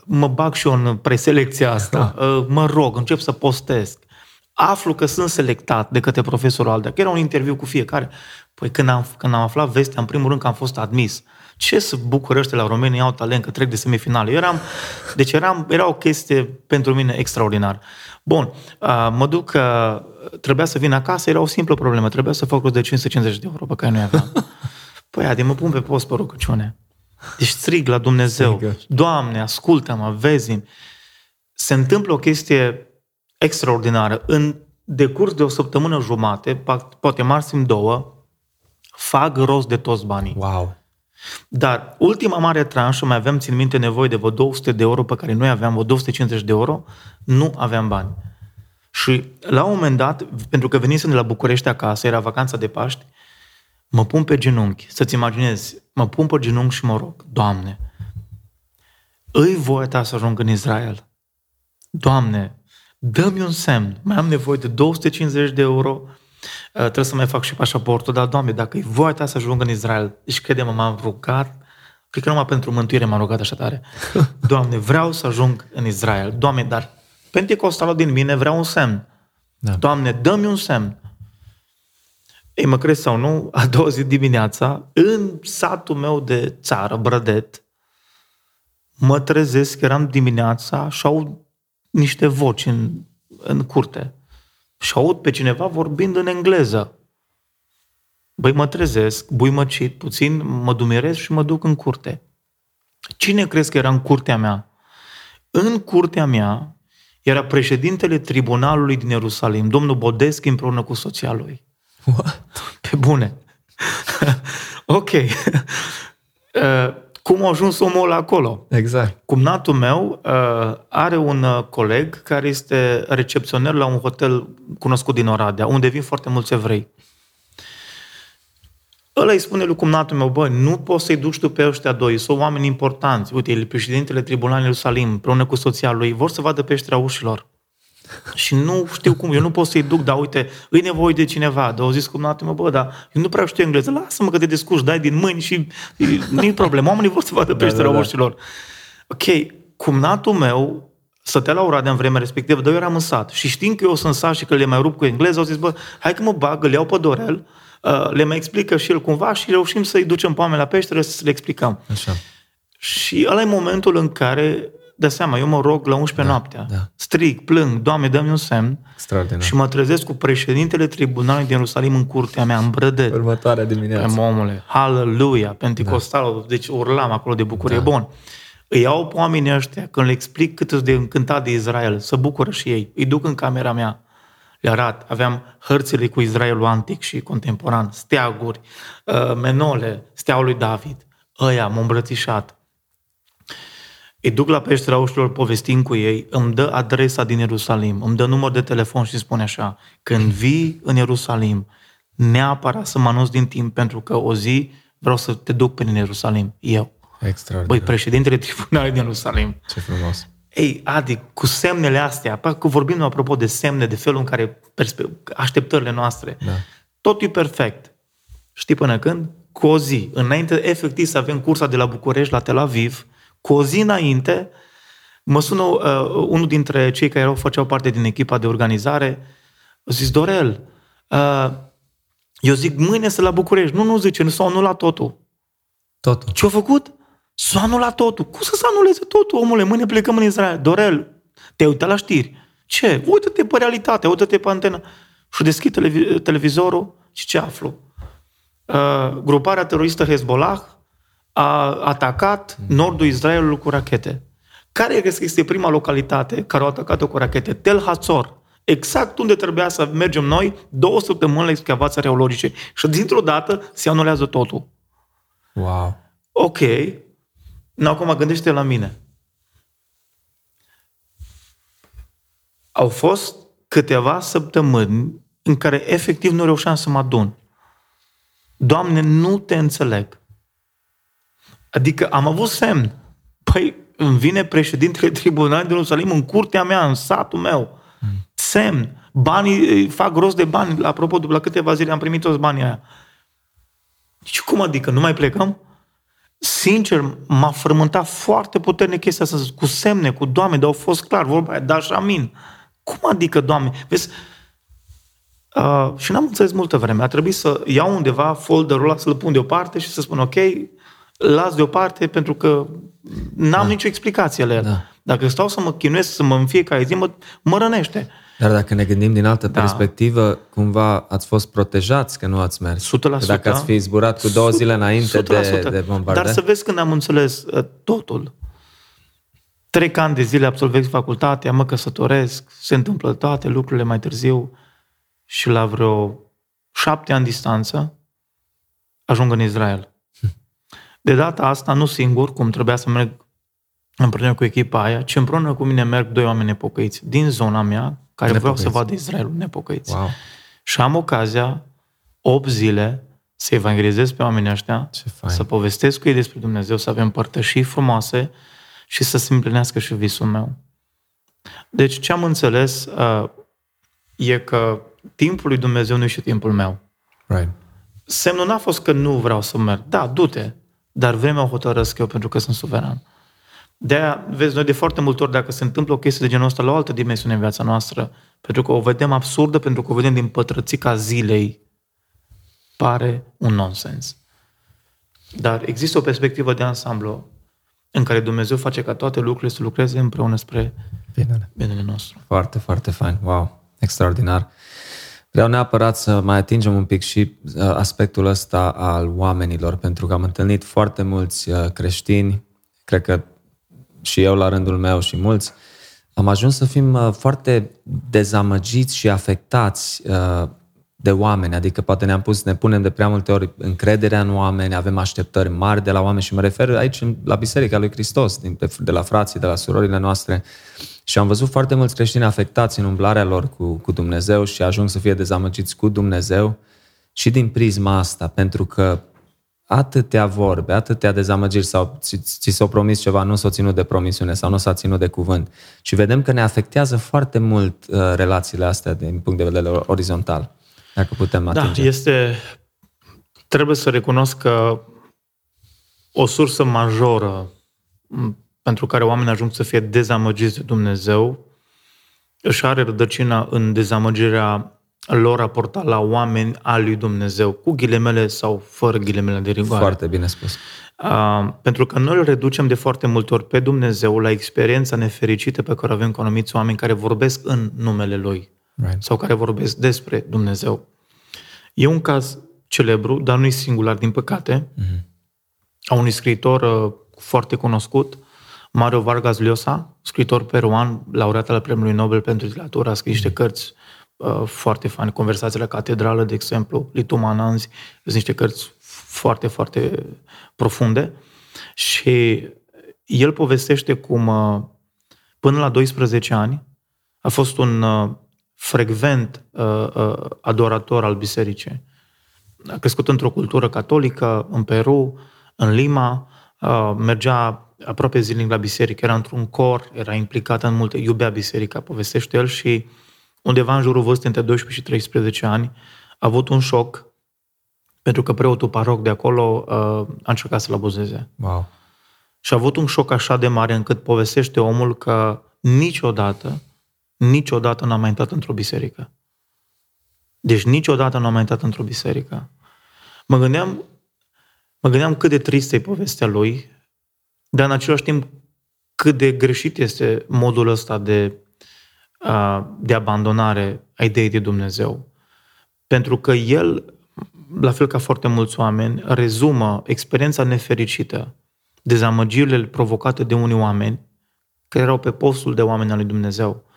Speaker 1: mă bag și eu în preselecția asta. Uh, mă rog, încep să postez. Aflu că sunt selectat de către profesorul Aldea, că era un interviu cu fiecare. Păi când am, când am aflat vestea, în primul rând că am fost admis, ce să bucură ăștia la România, au talent, că trec de semifinale. Eu eram, deci eram, era o chestie pentru mine extraordinar. Bun, uh, mă duc, uh, trebuia să vin acasă, era o simplă problemă, trebuia să fac rost de 550 de euro pe care nu aveam. Păi, adi, mă pun pe post pe rugăciune. Deci strig la Dumnezeu, Doamne, ascultă-mă, vezi Se întâmplă o chestie extraordinară. În decurs de o săptămână jumate, poate maxim două, fac rost de toți banii.
Speaker 2: Wow!
Speaker 1: Dar ultima mare tranșă, mai aveam, țin minte, nevoie de vreo 200 de euro pe care noi aveam, vreo 250 de euro, nu aveam bani. Și la un moment dat, pentru că venisem de la București acasă, era vacanța de Paști, mă pun pe genunchi, să-ți imaginezi, mă pun pe genunchi și mă rog, Doamne, îi voia ta să ajung în Israel. Doamne, dă-mi un semn, mai am nevoie de 250 de euro, Uh, trebuie să mai fac și pașaportul, dar, Doamne, dacă e voia ta să ajung în Israel, deci crede-mă, m-am rugat, cred că numai pentru mântuire m-am rugat așa tare. Doamne, vreau să ajung în Israel. Doamne, dar pentecostalul din mine vreau un semn. Da. Doamne, dă-mi un semn. Ei, mă crezi sau nu, a doua zi dimineața, în satul meu de țară, Brădet, mă trezesc, eram dimineața și au niște voci în, în curte și aud pe cineva vorbind în engleză. Băi, mă trezesc, buimăcit, puțin, mă dumerez și mă duc în curte. Cine crezi că era în curtea mea? În curtea mea era președintele tribunalului din Ierusalim, domnul Bodeschi împreună cu soția lui.
Speaker 2: What?
Speaker 1: Pe bune. ok. Uh, cum a ajuns omul acolo.
Speaker 2: Exact.
Speaker 1: Cumnatul meu uh, are un uh, coleg care este recepționer la un hotel cunoscut din Oradea, unde vin foarte mulți evrei. Ăla îi spune lui cumnatul meu, bă, nu poți să-i duci tu pe ăștia doi, sunt oameni importanți. Uite, el președintele Tribunalului Ierusalim, împreună cu soția lui, vor să vadă peștera ușilor. Și nu știu cum, eu nu pot să-i duc, dar uite, îi nevoie de cineva. Dar au zis cum mă, bă, dar eu nu prea știu engleză, lasă-mă că te descurci, dai din mâini și nu-i problemă, oamenii vor să vadă peștera da, da, da. oștilor. Ok, cumnatul meu stătea la Oradea în vremea respectivă, dar eu eram în sat. Și știind că eu sunt sat și că le mai rup cu engleză, au zis, bă, hai că mă bag, îl iau pe Dorel, uh, le mai explică și el cumva și reușim să-i ducem pe oameni la peșteră să le explicăm.
Speaker 2: Așa.
Speaker 1: Și ăla e momentul în care dă seama, eu mă rog la 11 da, noaptea, da. strig, plâng, Doamne, dă-mi un semn și mă trezesc cu președintele tribunalului din Ierusalim în curtea mea, în brădet.
Speaker 2: Următoarea dimineață.
Speaker 1: Pe omule, haleluia, pentecostal, da. deci urlam acolo de bucurie. Da. Bun, îi iau pe oamenii ăștia, când le explic cât de încântat de Israel, să bucură și ei, îi duc în camera mea, le arat, aveam hărțile cu Israelul antic și contemporan, steaguri, uh, menole, steaua lui David, ăia m-au îmbrățișat, îi duc la peștera ușilor, povestim cu ei, îmi dă adresa din Ierusalim, îmi dă număr de telefon și spune așa, când vii în Ierusalim, neapărat să mă anunț din timp, pentru că o zi vreau să te duc pe în Ierusalim, eu.
Speaker 2: Extraordinar.
Speaker 1: Băi, președintele tribunalului din Ierusalim.
Speaker 2: Ce frumos.
Speaker 1: Ei, Adi, cu semnele astea, cu vorbim apropo de semne, de felul în care așteptările noastre, da. totul e perfect. Știi până când? Cu o zi, înainte efectiv să avem cursa de la București la Tel Aviv, cu o zi înainte, mă sună uh, unul dintre cei care erau, făceau parte din echipa de organizare, a zis, Dorel, uh, eu zic, mâine să la București. Nu, nu, zice, nu s-a anulat totul.
Speaker 2: Totul.
Speaker 1: Ce-a făcut? S-a anulat totul. Cum să se anuleze totul, omule? Mâine plecăm în Israel. Dorel, te uitat la știri. Ce? Uită-te pe realitate, uită-te pe antenă. Și deschid televizorul și ce aflu? uh, gruparea teroristă Hezbollah a atacat nordul Israelului cu rachete. Care crezi că este prima localitate care au atacat-o cu rachete? Tel Hazor. Exact unde trebuia să mergem noi, două săptămâni la excavații arheologice. Și dintr-o dată se anulează totul.
Speaker 2: Wow.
Speaker 1: Ok. Nu, acum gândește la mine. Au fost câteva săptămâni în care efectiv nu reușeam să mă adun. Doamne, nu te înțeleg. Adică am avut semn. Păi îmi vine președintele tribunalului de Ierusalim în curtea mea, în satul meu. Semn. Banii, fac rost de bani. Apropo, după la câteva zile am primit toți banii aia. Și cum adică? Nu mai plecăm? Sincer, m-a frământat foarte puternic chestia asta, cu semne, cu doamne, dar au fost clar, vorba aia, da și amin. Cum adică, doamne? Vezi, uh, și n-am înțeles multă vreme. A trebuit să iau undeva folderul ăla, să-l pun deoparte și să spun, ok, las deoparte pentru că n-am da. nicio explicație la el. Da. Dacă stau să mă chinuiesc, să mă în fiecare zi, mă, mă rănește.
Speaker 2: Dar dacă ne gândim din altă da. perspectivă, cumva ați fost protejați că nu ați mers. 100%. Că dacă ați fi zburat cu două zile înainte 100%. de, de bombardare.
Speaker 1: Dar să vezi când am înțeles uh, totul. Trec ani de zile absolvesc facultatea, mă căsătoresc, se întâmplă toate lucrurile mai târziu și la vreo șapte ani distanță ajung în Israel. De data asta, nu singur, cum trebuia să merg împreună cu echipa aia, ci împreună cu mine merg doi oameni nepocăiți din zona mea, care vreau să vadă Israelul nepocăiți. Wow. Și am ocazia, 8 zile, să evangelizez pe oamenii ăștia, să povestesc cu ei despre Dumnezeu, să avem părtășii frumoase și să se împlinească și visul meu. Deci ce am înțeles uh, e că timpul lui Dumnezeu nu e și timpul meu.
Speaker 2: Right.
Speaker 1: Semnul n-a fost că nu vreau să merg. Da, du-te. Dar vremea o hotărăsc eu pentru că sunt suveran. De-aia, vezi, noi de foarte multe ori, dacă se întâmplă o chestie de genul ăsta la o altă dimensiune în viața noastră, pentru că o vedem absurdă, pentru că o vedem din pătrățica zilei, pare un nonsens. Dar există o perspectivă de ansamblu în care Dumnezeu face ca toate lucrurile să lucreze împreună spre binele, binele nostru.
Speaker 2: Foarte, foarte fain. Wow, extraordinar. Vreau neapărat să mai atingem un pic și uh, aspectul ăsta al oamenilor, pentru că am întâlnit foarte mulți uh, creștini, cred că și eu la rândul meu și mulți, am ajuns să fim uh, foarte dezamăgiți și afectați de oameni, adică poate ne-am pus, ne punem de prea multe ori încrederea în oameni, avem așteptări mari de la oameni și mă refer aici la Biserica lui Hristos, de la frații, de la surorile noastre. Și am văzut foarte mulți creștini afectați în umblarea lor cu, cu Dumnezeu și ajung să fie dezamăgiți cu Dumnezeu și din prisma asta, pentru că atâtea vorbe, atâtea dezamăgiri sau ți, ți s-au promis ceva, nu s-au ținut de promisiune sau nu s-a ținut de cuvânt. Și vedem că ne afectează foarte mult uh, relațiile astea din punct de vedere orizontal. Dacă putem da, atinge.
Speaker 1: Da, este... Trebuie să recunosc că o sursă majoră pentru care oamenii ajung să fie dezamăgiți de Dumnezeu își are rădăcina în dezamăgirea lor raportat la oameni al lui Dumnezeu, cu ghilemele sau fără ghilemele de rigoare.
Speaker 2: Foarte bine spus.
Speaker 1: Uh, pentru că noi îl reducem de foarte multe ori pe Dumnezeu la experiența nefericită pe care o avem cu anumiți oameni care vorbesc în numele Lui right. sau care vorbesc despre Dumnezeu. E un caz celebru, dar nu e singular, din păcate, mm-hmm. a unui scriitor uh, foarte cunoscut, Mario Vargas Llosa, scriitor peruan, laureat al Premiului Nobel pentru literatură, a scris niște mm-hmm. cărți uh, foarte faine, Conversațiile la catedrală, de exemplu, Litumananzi, sunt niște cărți foarte, foarte profunde și el povestește cum uh, până la 12 ani a fost un uh, frecvent uh, uh, adorator al bisericii. A crescut într-o cultură catolică, în Peru, în Lima, uh, mergea aproape zilnic la biserică, era într-un cor, era implicat în multe, iubea biserica, povestește el și undeva în jurul vârstei între 12 și 13 ani a avut un șoc pentru că preotul paroc de acolo uh, a încercat să-l abuzeze.
Speaker 2: Wow.
Speaker 1: Și a avut un șoc așa de mare încât povestește omul că niciodată niciodată n-am mai intrat într-o biserică. Deci niciodată nu am mai intrat într-o biserică. Mă gândeam, mă gândeam cât de tristă e povestea lui, dar în același timp cât de greșit este modul ăsta de, de abandonare a ideii de Dumnezeu. Pentru că el, la fel ca foarte mulți oameni, rezumă experiența nefericită, dezamăgirile provocate de unii oameni care erau pe postul de oameni al lui Dumnezeu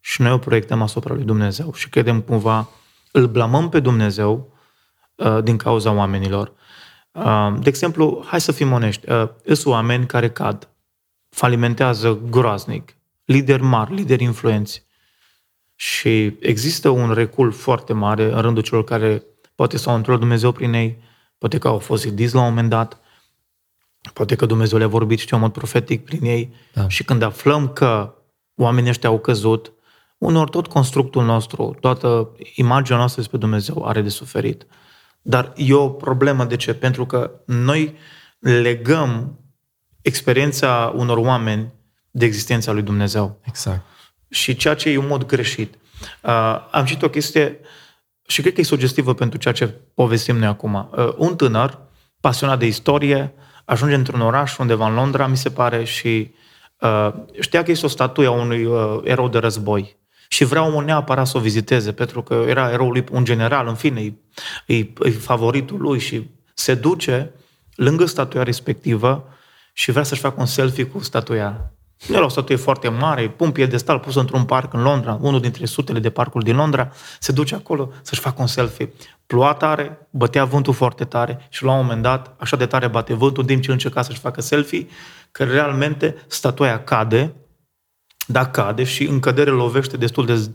Speaker 1: și noi o proiectăm asupra lui Dumnezeu și credem cumva, îl blamăm pe Dumnezeu uh, din cauza oamenilor. Uh, de exemplu, hai să fim onești, uh, sunt oameni care cad, falimentează groaznic, lideri mari, lideri influenți. Și există un recul foarte mare în rândul celor care poate s-au întors Dumnezeu prin ei, poate că au fost zidiți la un moment dat, poate că Dumnezeu le-a vorbit, știu, în mod profetic prin ei. Da. Și când aflăm că oamenii ăștia au căzut, unor tot constructul nostru, toată imaginea noastră despre Dumnezeu are de suferit. Dar e o problemă. De ce? Pentru că noi legăm experiența unor oameni de existența lui Dumnezeu.
Speaker 2: Exact.
Speaker 1: Și ceea ce e un mod greșit. Uh, am citit o chestie și cred că e sugestivă pentru ceea ce povestim noi acum. Uh, un tânăr, pasionat de istorie, ajunge într-un oraș undeva în Londra, mi se pare, și uh, știa că este o statuie a unui uh, erou de război și vrea omul neapărat să o viziteze, pentru că era eroul lui un general, în fine, e, e, e favoritul lui și se duce lângă statuia respectivă și vrea să-și facă un selfie cu statuia. Nu era o statuie foarte mare, un piedestal pus într-un parc în Londra, unul dintre sutele de parcuri din Londra, se duce acolo să-și facă un selfie. Ploua tare, bătea vântul foarte tare și la un moment dat, așa de tare bate vântul, în timp ce încerca să-și facă selfie, că realmente statuia cade dar cade și în cădere lovește destul de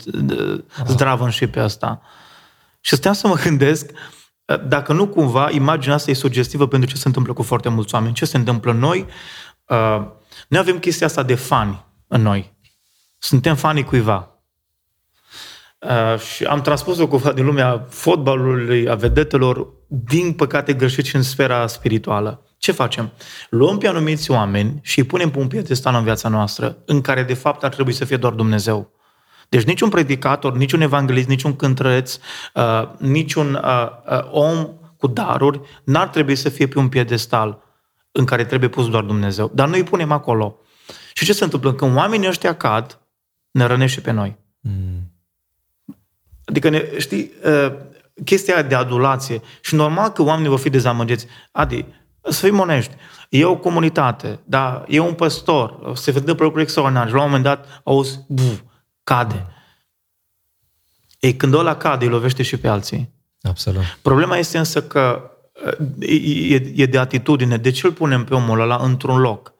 Speaker 1: zdravă și pe asta. Și stăteam să mă gândesc dacă nu cumva imaginea asta e sugestivă pentru ce se întâmplă cu foarte mulți oameni. Ce se întâmplă noi? Uh, noi avem chestia asta de fani în noi. Suntem fanii cuiva. Uh, și am transpus-o cumva din lumea fotbalului, a vedetelor, din păcate greșit și în sfera spirituală. Ce facem? Luăm pe anumiți oameni și îi punem pe un piedestal în viața noastră, în care de fapt ar trebui să fie doar Dumnezeu. Deci niciun predicator, niciun evanghelist, niciun cântăreț, uh, niciun uh, uh, om cu daruri n-ar trebui să fie pe un piedestal în care trebuie pus doar Dumnezeu. Dar noi îi punem acolo. Și ce se întâmplă? Când oamenii ăștia cad, ne rănește pe noi. Mm. Adică, ne, știi, uh, chestia de adulație. Și normal că oamenii vor fi dezamăgiți. Adi, să fim onești. E o comunitate, da, e un păstor, se întâmplă lucruri extraordinare și la un moment dat auzi, buf, cade. Ei, când ăla cade, îi lovește și pe alții.
Speaker 2: Absolut.
Speaker 1: Problema este însă că e, e de atitudine. De ce îl punem pe omul ăla într-un loc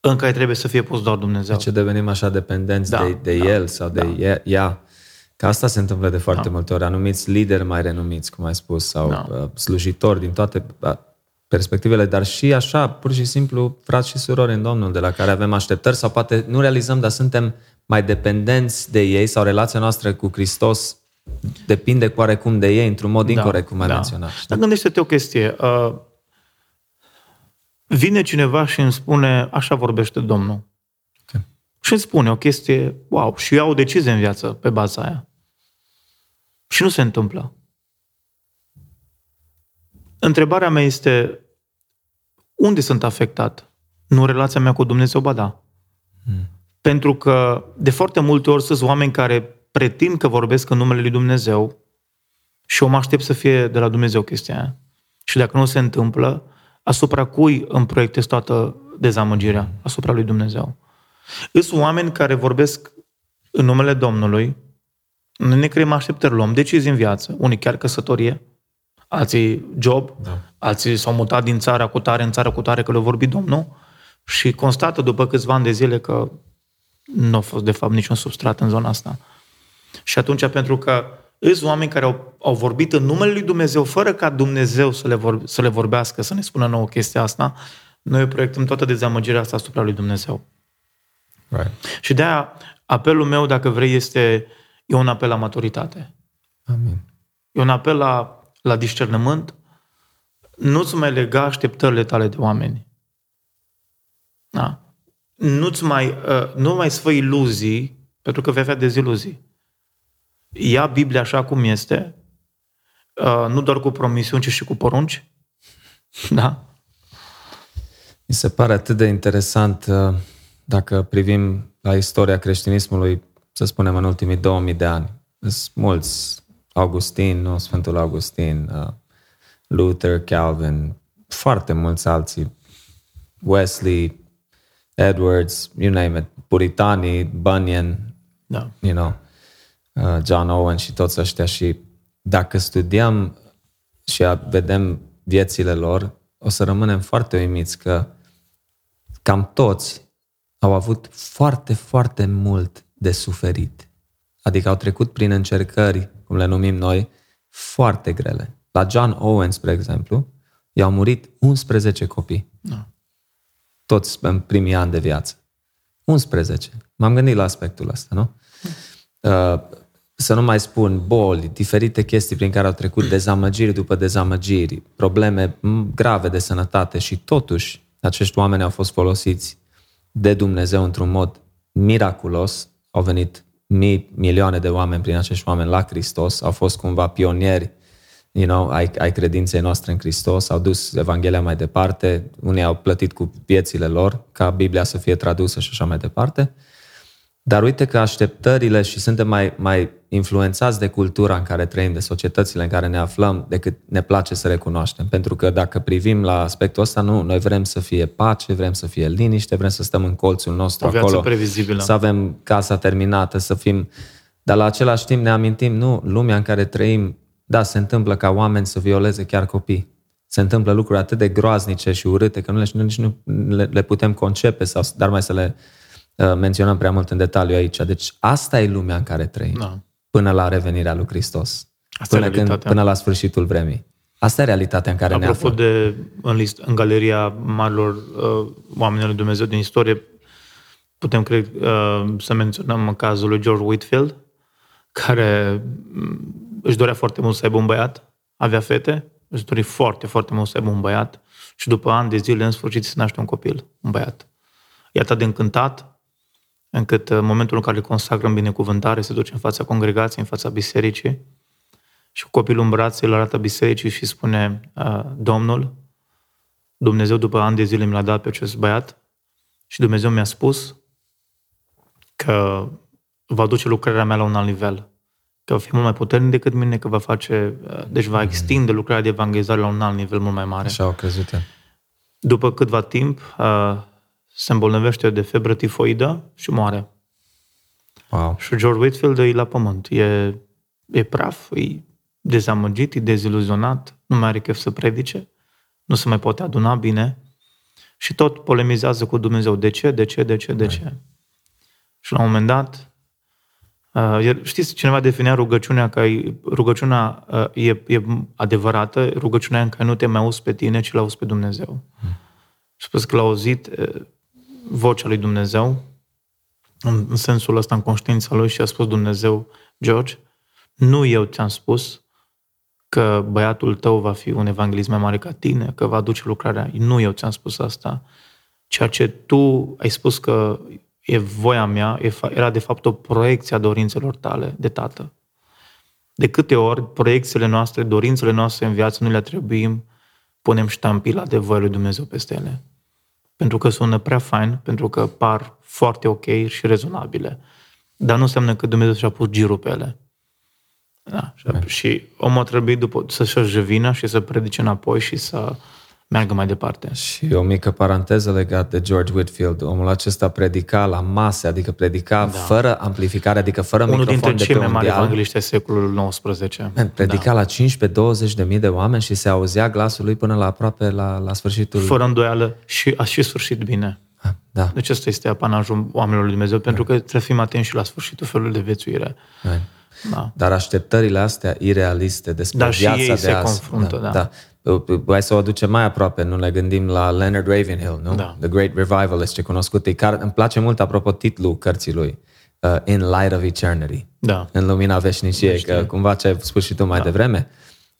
Speaker 1: în care trebuie să fie pus doar Dumnezeu?
Speaker 2: De ce devenim așa dependenți da, de, de da, el sau de da. ea? Că asta se întâmplă de foarte da. multe ori. Anumiți lideri mai renumiți, cum ai spus, sau da. Uh, slujitori din toate perspectivele, dar și așa, pur și simplu, frați și surori în Domnul, de la care avem așteptări sau poate nu realizăm, dar suntem mai dependenți de ei sau relația noastră cu Hristos depinde cu oarecum de ei într-un mod da, incorrect, cum ai da. menționat.
Speaker 1: Dar gândește-te o chestie. Uh, vine cineva și îmi spune, așa vorbește Domnul. Okay. Și îmi spune o chestie, wow, și iau o decizie în viață pe baza aia. Și nu se întâmplă. Întrebarea mea este, unde sunt afectat? Nu relația mea cu Dumnezeu, ba da. Hmm. Pentru că de foarte multe ori sunt oameni care pretind că vorbesc în numele lui Dumnezeu și eu mă aștept să fie de la Dumnezeu chestia aia. Și dacă nu se întâmplă, asupra cui îmi proiectez toată dezamăgirea? Asupra lui Dumnezeu. Sunt oameni care vorbesc în numele Domnului, ne creăm așteptări, luăm decizii în viață, unii chiar căsătorie, alții job, da. alții s-au mutat din țara cu tare în țară cu tare că le-a vorbit Domnul și constată după câțiva ani de zile că nu a fost de fapt niciun substrat în zona asta. Și atunci, pentru că îți oameni care au, au vorbit în numele lui Dumnezeu, fără ca Dumnezeu să le, vor, să le vorbească, să ne spună nouă chestia asta, noi proiectăm toată dezamăgirea asta asupra lui Dumnezeu.
Speaker 2: Right.
Speaker 1: Și de-aia apelul meu, dacă vrei, este e un apel la maturitate.
Speaker 2: Amin.
Speaker 1: E un apel la la discernământ, nu-ți mai lega așteptările tale de oameni. Da? Nu-ți mai, uh, nu mai sfă iluzii, pentru că vei avea deziluzii. Ia Biblia așa cum este, uh, nu doar cu promisiuni, ci și cu porunci. Da?
Speaker 2: Mi se pare atât de interesant uh, dacă privim la istoria creștinismului, să spunem, în ultimii 2000 de ani. Sunt mulți Augustin, nu? Sfântul Augustin, uh, Luther, Calvin, foarte mulți alții, Wesley, Edwards, you name it, puritanii, Bunyan,
Speaker 1: Da.
Speaker 2: you know, uh, John Owen și toți ăștia și dacă studiem și a- vedem viețile lor, o să rămânem foarte uimiți că cam toți au avut foarte, foarte mult de suferit. Adică au trecut prin încercări, cum le numim noi, foarte grele. La John Owen, spre exemplu, i-au murit 11 copii.
Speaker 1: Da.
Speaker 2: Toți în primii ani de viață. 11. M-am gândit la aspectul ăsta, nu? Uh, să nu mai spun boli, diferite chestii prin care au trecut dezamăgiri după dezamăgiri, probleme m, grave de sănătate și totuși acești oameni au fost folosiți de Dumnezeu într-un mod miraculos. Au venit mii, milioane de oameni prin acești oameni la Hristos, au fost cumva pionieri you know, ai, ai credinței noastre în Hristos, au dus Evanghelia mai departe, unii au plătit cu viețile lor ca Biblia să fie tradusă și așa mai departe. Dar uite că așteptările și suntem mai, mai influențați de cultura în care trăim, de societățile în care ne aflăm, decât ne place să recunoaștem. Pentru că dacă privim la aspectul ăsta, nu, noi vrem să fie pace, vrem să fie liniște, vrem să stăm în colțul nostru
Speaker 1: O viață
Speaker 2: acolo,
Speaker 1: previzibilă.
Speaker 2: să avem casa terminată, să fim... Dar la același timp ne amintim, nu, lumea în care trăim, da, se întâmplă ca oameni să violeze chiar copii. Se întâmplă lucruri atât de groaznice și urâte că nu le, nici nu le, le putem concepe, sau, dar mai să le uh, menționăm prea mult în detaliu aici. Deci asta e lumea în care trăim.
Speaker 1: Da.
Speaker 2: Până la revenirea lui Hristos.
Speaker 1: Asta e
Speaker 2: până, când,
Speaker 1: realitatea.
Speaker 2: până la sfârșitul vremii. Asta e realitatea în care ne
Speaker 1: Apropo
Speaker 2: aflăm.
Speaker 1: de în, list, în galeria marilor uh, oamenilor lui Dumnezeu din istorie, putem cred, uh, să menționăm cazul lui George Whitfield, care m, își dorea foarte mult să aibă un băiat, avea fete, își dori foarte, foarte mult să aibă un băiat și după ani de zile, în sfârșit, se naște un copil, un băiat. E atât de încântat, încât în momentul în care îl consacră în binecuvântare, se duce în fața congregației, în fața bisericii, și cu copilul în brațe îl arată bisericii și spune, "Uh, Domnul, Dumnezeu după ani de zile mi l-a dat pe acest băiat și Dumnezeu mi-a spus că va duce lucrarea mea la un alt nivel, că va fi mult mai puternic decât mine, că va face, uh, deci va extinde lucrarea de evangelizare la un alt nivel mult mai mare.
Speaker 2: Așa au crezut el.
Speaker 1: După câtva timp, uh, se îmbolnăvește de febră tifoidă și moare.
Speaker 2: Wow.
Speaker 1: Și George Whitfield e la pământ. E, e praf, e dezamăgit, e deziluzionat, nu mai are chef să predice, nu se mai poate aduna bine și tot polemizează cu Dumnezeu. De ce, de ce, de ce, de ce? Și la un moment dat, uh, el- știți, cineva definea rugăciunea ca e- rugăciunea uh, e, e adevărată, rugăciunea în care nu te mai auzi pe tine, ci l-auzi pe Dumnezeu. Și spus că l-a auzit uh, vocea lui Dumnezeu, în, în sensul ăsta, în conștiința lui și a spus Dumnezeu, George, nu eu ți-am spus că băiatul tău va fi un evanghelist mai mare ca tine, că va duce lucrarea. Nu eu ți-am spus asta. Ceea ce tu ai spus că e voia mea, e fa- era de fapt o proiecție a dorințelor tale de tată. De câte ori proiecțiile noastre, dorințele noastre în viață nu le atribuim, punem ștampila de voia lui Dumnezeu peste ele pentru că sună prea fain, pentru că par foarte ok și rezonabile. Dar nu înseamnă că Dumnezeu și-a pus girul pe ele. Da. Și, și omul a trebuit după, să-și revină și să predice înapoi și să meargă mai departe.
Speaker 2: Și o mică paranteză legată de George Whitfield. Omul acesta predica la mase, adică predica da. fără amplificare, adică fără
Speaker 1: Unul
Speaker 2: microfon
Speaker 1: dintre
Speaker 2: de
Speaker 1: cei
Speaker 2: pe
Speaker 1: mai
Speaker 2: un
Speaker 1: mari
Speaker 2: deal.
Speaker 1: evangeliști ai secolului XIX.
Speaker 2: Man, Predica la 15-20 de mii de oameni și se auzea glasul lui până la aproape la, la sfârșitul...
Speaker 1: Fără îndoială și a și sfârșit bine.
Speaker 2: Da.
Speaker 1: Deci ăsta este apanajul oamenilor lui Dumnezeu, pentru că trebuie să fim atenți și la sfârșitul felului de viețuire.
Speaker 2: Man.
Speaker 1: Da.
Speaker 2: Dar așteptările astea irealiste despre
Speaker 1: Dar și
Speaker 2: viața
Speaker 1: ei
Speaker 2: de
Speaker 1: se
Speaker 2: azi.
Speaker 1: confruntă, da.
Speaker 2: da. Hai să o aducem mai aproape, nu ne gândim la Leonard Ravenhill, nu?
Speaker 1: Da.
Speaker 2: The Great Revivalist, ce cunoscut e. Care, îmi place mult, apropo, titlul cărții lui, uh, In Light of Eternity.
Speaker 1: Da.
Speaker 2: În lumina veșniciei, că cumva ce ai spus și tu mai da. devreme,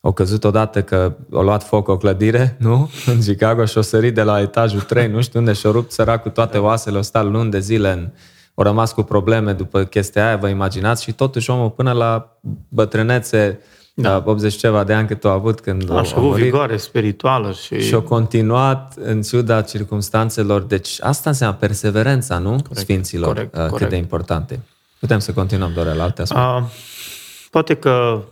Speaker 2: au căzut odată că a luat foc o clădire, nu? În Chicago și o sărit de la etajul 3, nu știu unde, și-a rupt săracul toate oasele, o stat luni de zile în au rămas cu probleme după chestia aia, vă imaginați, și totuși omul până la bătrânețe, da. 80 ceva de ani cât a avut când aș,
Speaker 1: Așa
Speaker 2: a
Speaker 1: avut
Speaker 2: murit,
Speaker 1: vigoare spirituală și...
Speaker 2: și a continuat în ciuda circumstanțelor. Deci asta înseamnă perseverența, nu? Corect, Sfinților,
Speaker 1: corect,
Speaker 2: uh, cât
Speaker 1: corect.
Speaker 2: de importante. Putem să continuăm, Dorel, alte aspecte.
Speaker 1: A, poate că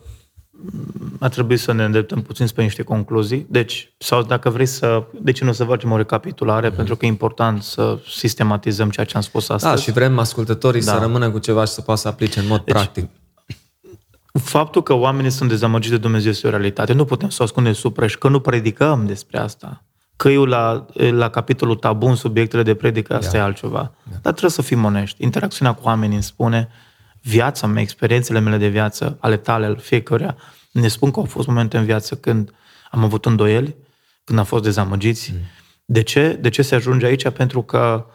Speaker 1: a trebuit să ne îndreptăm puțin spre niște concluzii. Deci, sau dacă vrei să... De ce nu să facem o recapitulare? Mm-hmm. Pentru că e important să sistematizăm ceea ce am spus astăzi.
Speaker 2: Da, și vrem ascultătorii da. să rămână cu ceva și să poată să aplice în mod deci, practic.
Speaker 1: Faptul că oamenii sunt dezamăgiți de Dumnezeu este o realitate. Nu putem să o ascundem sub preș, că nu predicăm despre asta. Că eu la, la capitolul tabun, subiectele de predică, asta yeah. e altceva. Yeah. Dar trebuie să fim onești. Interacțiunea cu oamenii îmi spune viața mea, experiențele mele de viață, ale tale, ale fiecăruia, ne spun că au fost momente în viață când am avut îndoieli, când am fost dezamăgiți. Mm. De ce? De ce se ajunge aici? Pentru că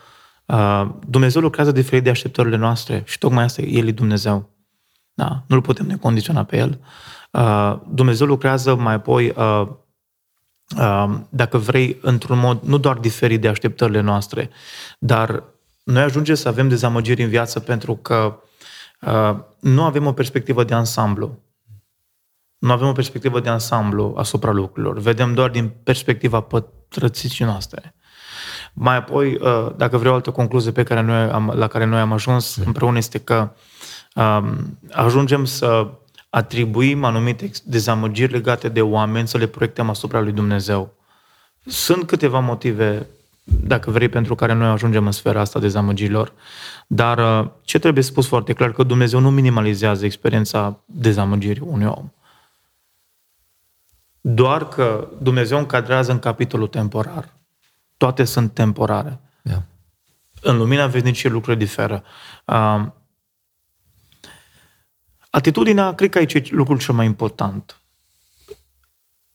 Speaker 1: uh, Dumnezeu lucrează diferit de așteptările noastre și tocmai asta El e Dumnezeu. Da? Nu-L putem necondiționa pe El. Uh, Dumnezeu lucrează mai apoi, uh, uh, dacă vrei, într-un mod nu doar diferit de așteptările noastre, dar noi ajungem să avem dezamăgiri în viață pentru că uh, nu avem o perspectivă de ansamblu. Nu avem o perspectivă de ansamblu asupra lucrurilor. Vedem doar din perspectiva pătrățicii noastre. Mai apoi, uh, dacă vreau o altă concluzie pe care noi am, la care noi am ajuns împreună este că um, ajungem să atribuim anumite dezamăgiri legate de oameni, să le proiectăm asupra lui Dumnezeu. Sunt câteva motive, dacă vrei, pentru care noi ajungem în sfera asta dezamăgirilor, dar uh, ce trebuie spus foarte clar, că Dumnezeu nu minimalizează experiența dezamăgirii unui om. Doar că Dumnezeu încadrează în capitolul temporar. Toate sunt temporare. Yeah. În lumina veșnicie lucrurile diferă. Uh, atitudinea, cred că aici e lucrul cel mai important.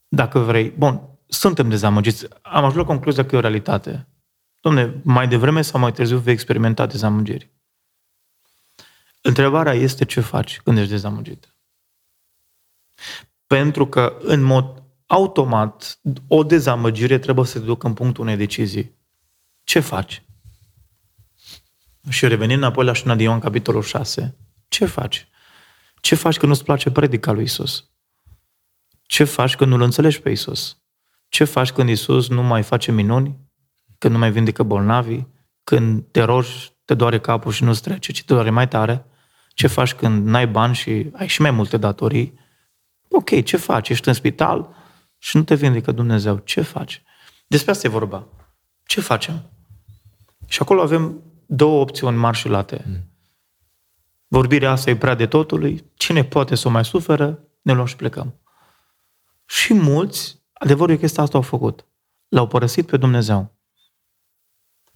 Speaker 1: Dacă vrei. Bun, suntem dezamăgiți. Am ajuns la concluzia că e o realitate. Domne, mai devreme sau mai târziu vei experimenta dezamăgiri. Întrebarea este ce faci când ești dezamăgit. Pentru că, în mod automat, o dezamăgire trebuie să te ducă în punctul unei decizii. Ce faci? Și revenind înapoi la șina de Ioan, capitolul 6, ce faci? Ce faci când nu-ți place predica lui Isus? Ce faci când nu-L înțelegi pe Isus? Ce faci când Isus nu mai face minuni? Când nu mai vindecă bolnavii? Când te rogi, te doare capul și nu-ți trece, ci te doare mai tare? Ce faci când n-ai bani și ai și mai multe datorii? Ok, ce faci? Ești în spital și nu te vindecă Dumnezeu. Ce faci? Despre asta e vorba. Ce facem? Și acolo avem două opțiuni mari și late. Mm. Vorbirea asta e prea de totului. Cine poate să o mai suferă, ne luăm și plecăm. Și mulți, adevărul e că asta au făcut. L-au părăsit pe Dumnezeu.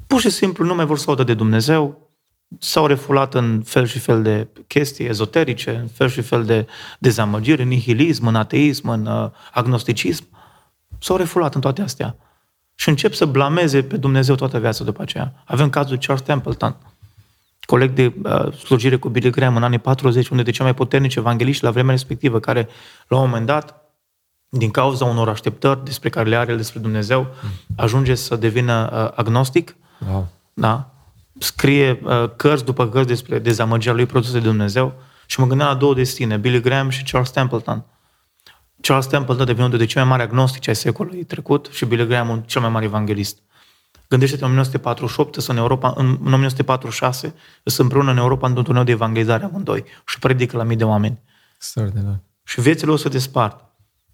Speaker 1: Pur și simplu nu mai vor să audă de Dumnezeu, s-au refulat în fel și fel de chestii ezoterice, în fel și fel de dezamăgiri, în nihilism, în ateism, în uh, agnosticism. S-au refulat în toate astea. Și încep să blameze pe Dumnezeu toată viața după aceea. Avem cazul Charles Templeton, coleg de uh, slujire cu Billy Graham în anii 40, unde de cei mai puternici evangeliști la vremea respectivă, care la un moment dat, din cauza unor așteptări despre care le are el despre Dumnezeu, ajunge să devină uh, agnostic. Wow. Da? scrie uh, cărți după cărți despre dezamăgirea lui produse de Dumnezeu și mă gândeam la două destine, Billy Graham și Charles Templeton. Charles Templeton devine unul de cei mai mari agnostici ai secolului trecut și Billy Graham un cel mai mare evanghelist. Gândește-te în 1948, sunt în Europa, în 1946, sunt împreună în Europa într-un turneu de evangelizare amândoi și predică la mii de oameni.
Speaker 2: Extraordinar.
Speaker 1: Și viețile o să despart.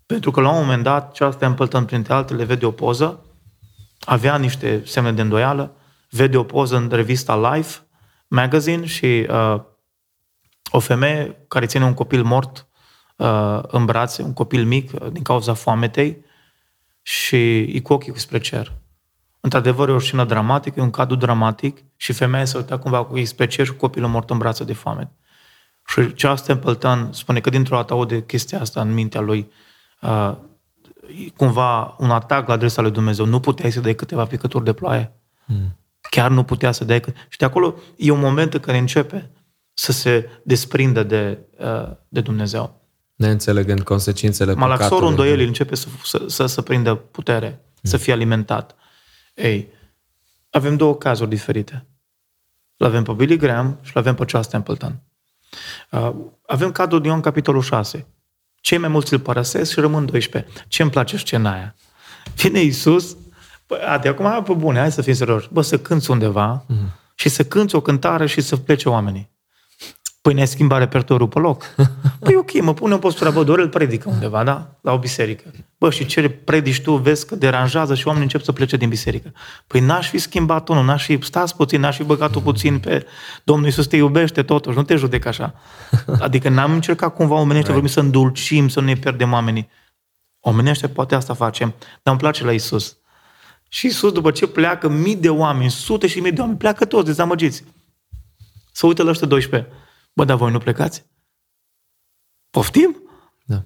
Speaker 1: Pentru că la un moment dat, Charles Templeton, printre altele, vede o poză, avea niște semne de îndoială, vede o poză în revista Life Magazine și uh, o femeie care ține un copil mort uh, în brațe, un copil mic, uh, din cauza foametei și e cu ochii spre cer. Într-adevăr, e o scenă dramatică, e un cadru dramatic și femeia se uita cumva cu ochii spre cer și copilul mort în brațe de foame. Și Charles Templeton spune că dintr-o dată aude chestia asta în mintea lui, uh, cumva un atac la adresa lui Dumnezeu. Nu puteai să dai câteva picături de ploaie? Mm chiar nu putea să dea. Și de acolo e un moment în care începe să se desprindă de, uh, de Dumnezeu.
Speaker 2: Neînțelegând consecințele
Speaker 1: Malaxorul îndoielii începe să, să, să, să prindă putere, mm. să fie alimentat. Ei, avem două cazuri diferite. L avem pe Billy Graham și l avem pe Charles Templeton. Uh, avem cadrul din Ion, capitolul 6. Cei mai mulți îl părăsesc și rămân 12. Ce îmi place scena aia? Vine Iisus Păi, de acum, pe bune, hai să fim serioși. Bă, să cânți undeva mm-hmm. și să cânți o cântare și să plece oamenii. Păi ne schimba repertoriul pe loc. Păi ok, mă pune în postura, bă, Dorel predică undeva, da? La o biserică. Bă, și ce predici tu, vezi că deranjează și oamenii încep să plece din biserică. Păi n-aș fi schimbat unul, n-aș fi, stați puțin, n-aș fi băgat puțin pe Domnul Iisus te iubește totuși, nu te judec așa. Adică n-am încercat cumva omenește, vorbim să îndulcim, să nu ne pierdem oamenii. Omenește poate asta facem, dar îmi place la Iisus. Și Iisus, după ce pleacă mii de oameni, sute și mii de oameni, pleacă toți dezamăgiți. Să uită la ăștia 12. Bă, dar voi nu plecați? Poftim?
Speaker 2: Da.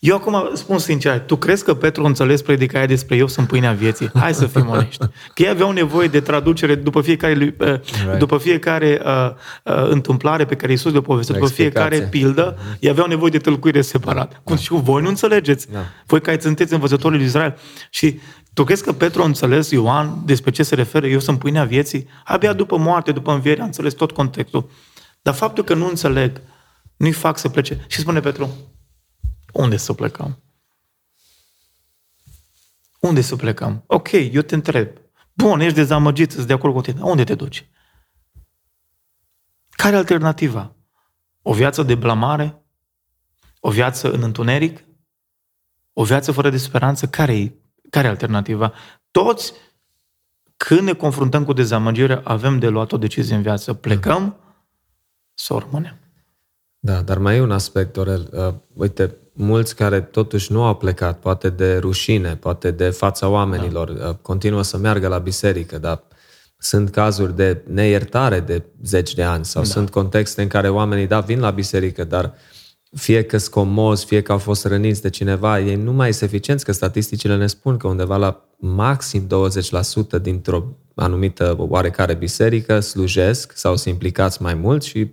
Speaker 1: Eu acum spun sincer, tu crezi că Petru a înțeles predicaia despre eu sunt pâinea vieții? Hai să fim onești. Că ei aveau nevoie de traducere după fiecare, right. după fiecare uh, uh, întâmplare pe care Iisus le poveste, după fiecare pildă, uh-huh. ei aveau nevoie de tălcuire separat. Da. Cum și voi nu înțelegeți. Da. Voi care sunteți învățătorii lui Israel. Și tu crezi că Petru a înțeles, Ioan, despre ce se referă? Eu sunt pâinea vieții? Abia după moarte, după înviere, a înțeles tot contextul. Dar faptul că nu înțeleg, nu-i fac să plece. Și spune Petru, unde să plecăm? Unde să plecăm? Ok, eu te întreb. Bun, ești dezamăgit, sunt de acord cu tine. Unde te duci? Care e alternativa? O viață de blamare? O viață în întuneric? O viață fără de speranță? Care e care alternativa? Toți, când ne confruntăm cu dezamăgire, avem de luat o decizie în viață. Plecăm să o rămânem.
Speaker 2: Da, dar mai e un aspect, Dorel. Uh, uite, mulți care totuși nu au plecat, poate de rușine, poate de fața oamenilor, da. uh, continuă să meargă la biserică, dar sunt cazuri de neiertare de zeci de ani sau da. sunt contexte în care oamenii, da, vin la biserică, dar fie că scomoz, fie că au fost răniți de cineva, ei nu mai sunt eficienți, că statisticile ne spun că undeva la maxim 20% dintr-o anumită oarecare biserică slujesc sau se implicați mai mult și 80%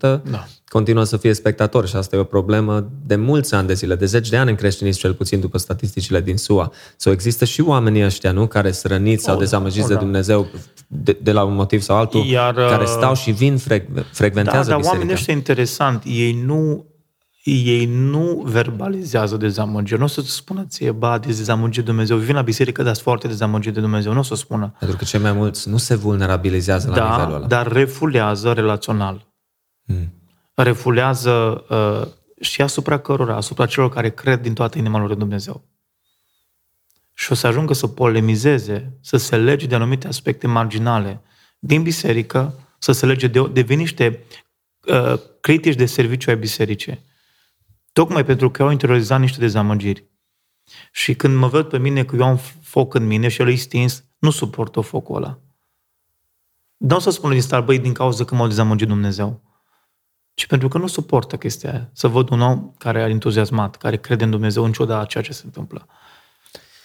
Speaker 2: da. Continuă să fie spectatori și asta e o problemă de mulți ani de zile, de zeci de ani în creștinism, cel puțin după statisticile din SUA. Sau există și oamenii ăștia, nu, care sunt răniți sau dezamăgiți oh, de Dumnezeu de, de la un motiv sau altul, Iar, care uh, stau și vin, fre- frecventează da, dar
Speaker 1: biserica. oamenii ăștia interesant, ei nu ei nu verbalizează dezamăgiri. Nu o să-ți spună ție, ba, de dezamăgit de Dumnezeu. Vin la biserică, dar foarte dezamăgit de Dumnezeu. Nu o să spună.
Speaker 2: Pentru că cei mai mulți nu se vulnerabilizează
Speaker 1: da,
Speaker 2: la nivelul ăla.
Speaker 1: dar refulează relațional. Hmm. Refulează uh, și asupra cărora, asupra celor care cred din toată inima lor în Dumnezeu. Și o să ajungă să polemizeze, să se lege de anumite aspecte marginale din biserică, să se lege de, de niște uh, critici de serviciu ai bisericii Tocmai pentru că au interiorizat niște dezamăgiri. Și când mă văd pe mine că eu am foc în mine și el e stins, nu suportă focul ăla. Nu o să spună din start, băi, din cauza că m-a dezamăgit Dumnezeu. Ci pentru că nu suportă chestia aia. Să văd un om care are entuziasmat, care crede în Dumnezeu în ciuda a ceea ce se întâmplă.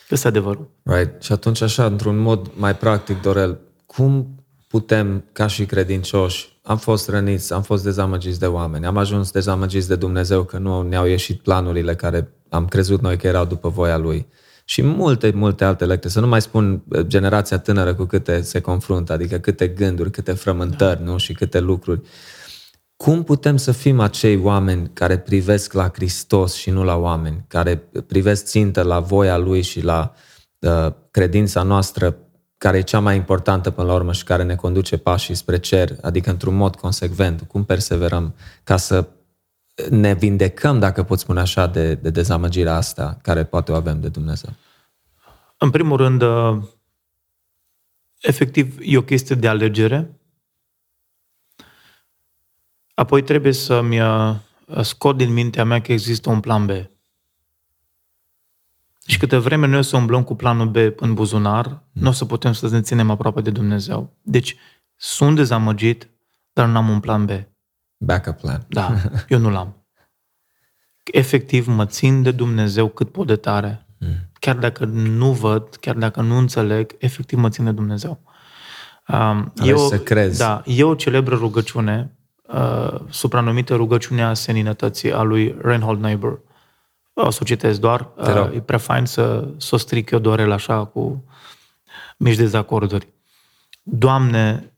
Speaker 1: Este adevărul.
Speaker 2: Right. Și atunci, așa, într-un mod mai practic, Dorel, cum putem, ca și credincioși, am fost răniți, am fost dezamăgiți de oameni, am ajuns dezamăgiți de Dumnezeu că nu ne-au ieșit planurile care am crezut noi că erau după voia Lui. Și multe, multe alte lecte. Să nu mai spun uh, generația tânără cu câte se confruntă, adică câte gânduri, câte frământări, da. nu? Și câte lucruri. Cum putem să fim acei oameni care privesc la Hristos și nu la oameni, care privesc țintă la voia Lui și la uh, credința noastră care e cea mai importantă până la urmă și care ne conduce pașii spre cer, adică într-un mod consecvent, cum perseverăm ca să ne vindecăm, dacă pot spune așa, de, de dezamăgirea asta care poate o avem de Dumnezeu?
Speaker 1: În primul rând, uh, efectiv, e o chestie de alegere. Apoi trebuie să-mi uh, scot din mintea mea că există un plan B. Și câte vreme noi o să umblăm cu planul B în buzunar, mm. nu o să putem să ne ținem aproape de Dumnezeu. Deci, sunt dezamăgit, dar nu am un plan B.
Speaker 2: Backup plan.
Speaker 1: Da, eu nu l-am. Efectiv, mă țin de Dumnezeu cât pot de tare. Mm. Chiar dacă nu văd, chiar dacă nu înțeleg, efectiv mă țin de Dumnezeu.
Speaker 2: Um, eu, să crezi.
Speaker 1: Da, e o celebră rugăciune, uh, supranumită rugăciunea seninătății a lui Reinhold Niebuhr o să o citesc doar. E prea fain să, să o stric eu doar el așa cu mici dezacorduri. Doamne,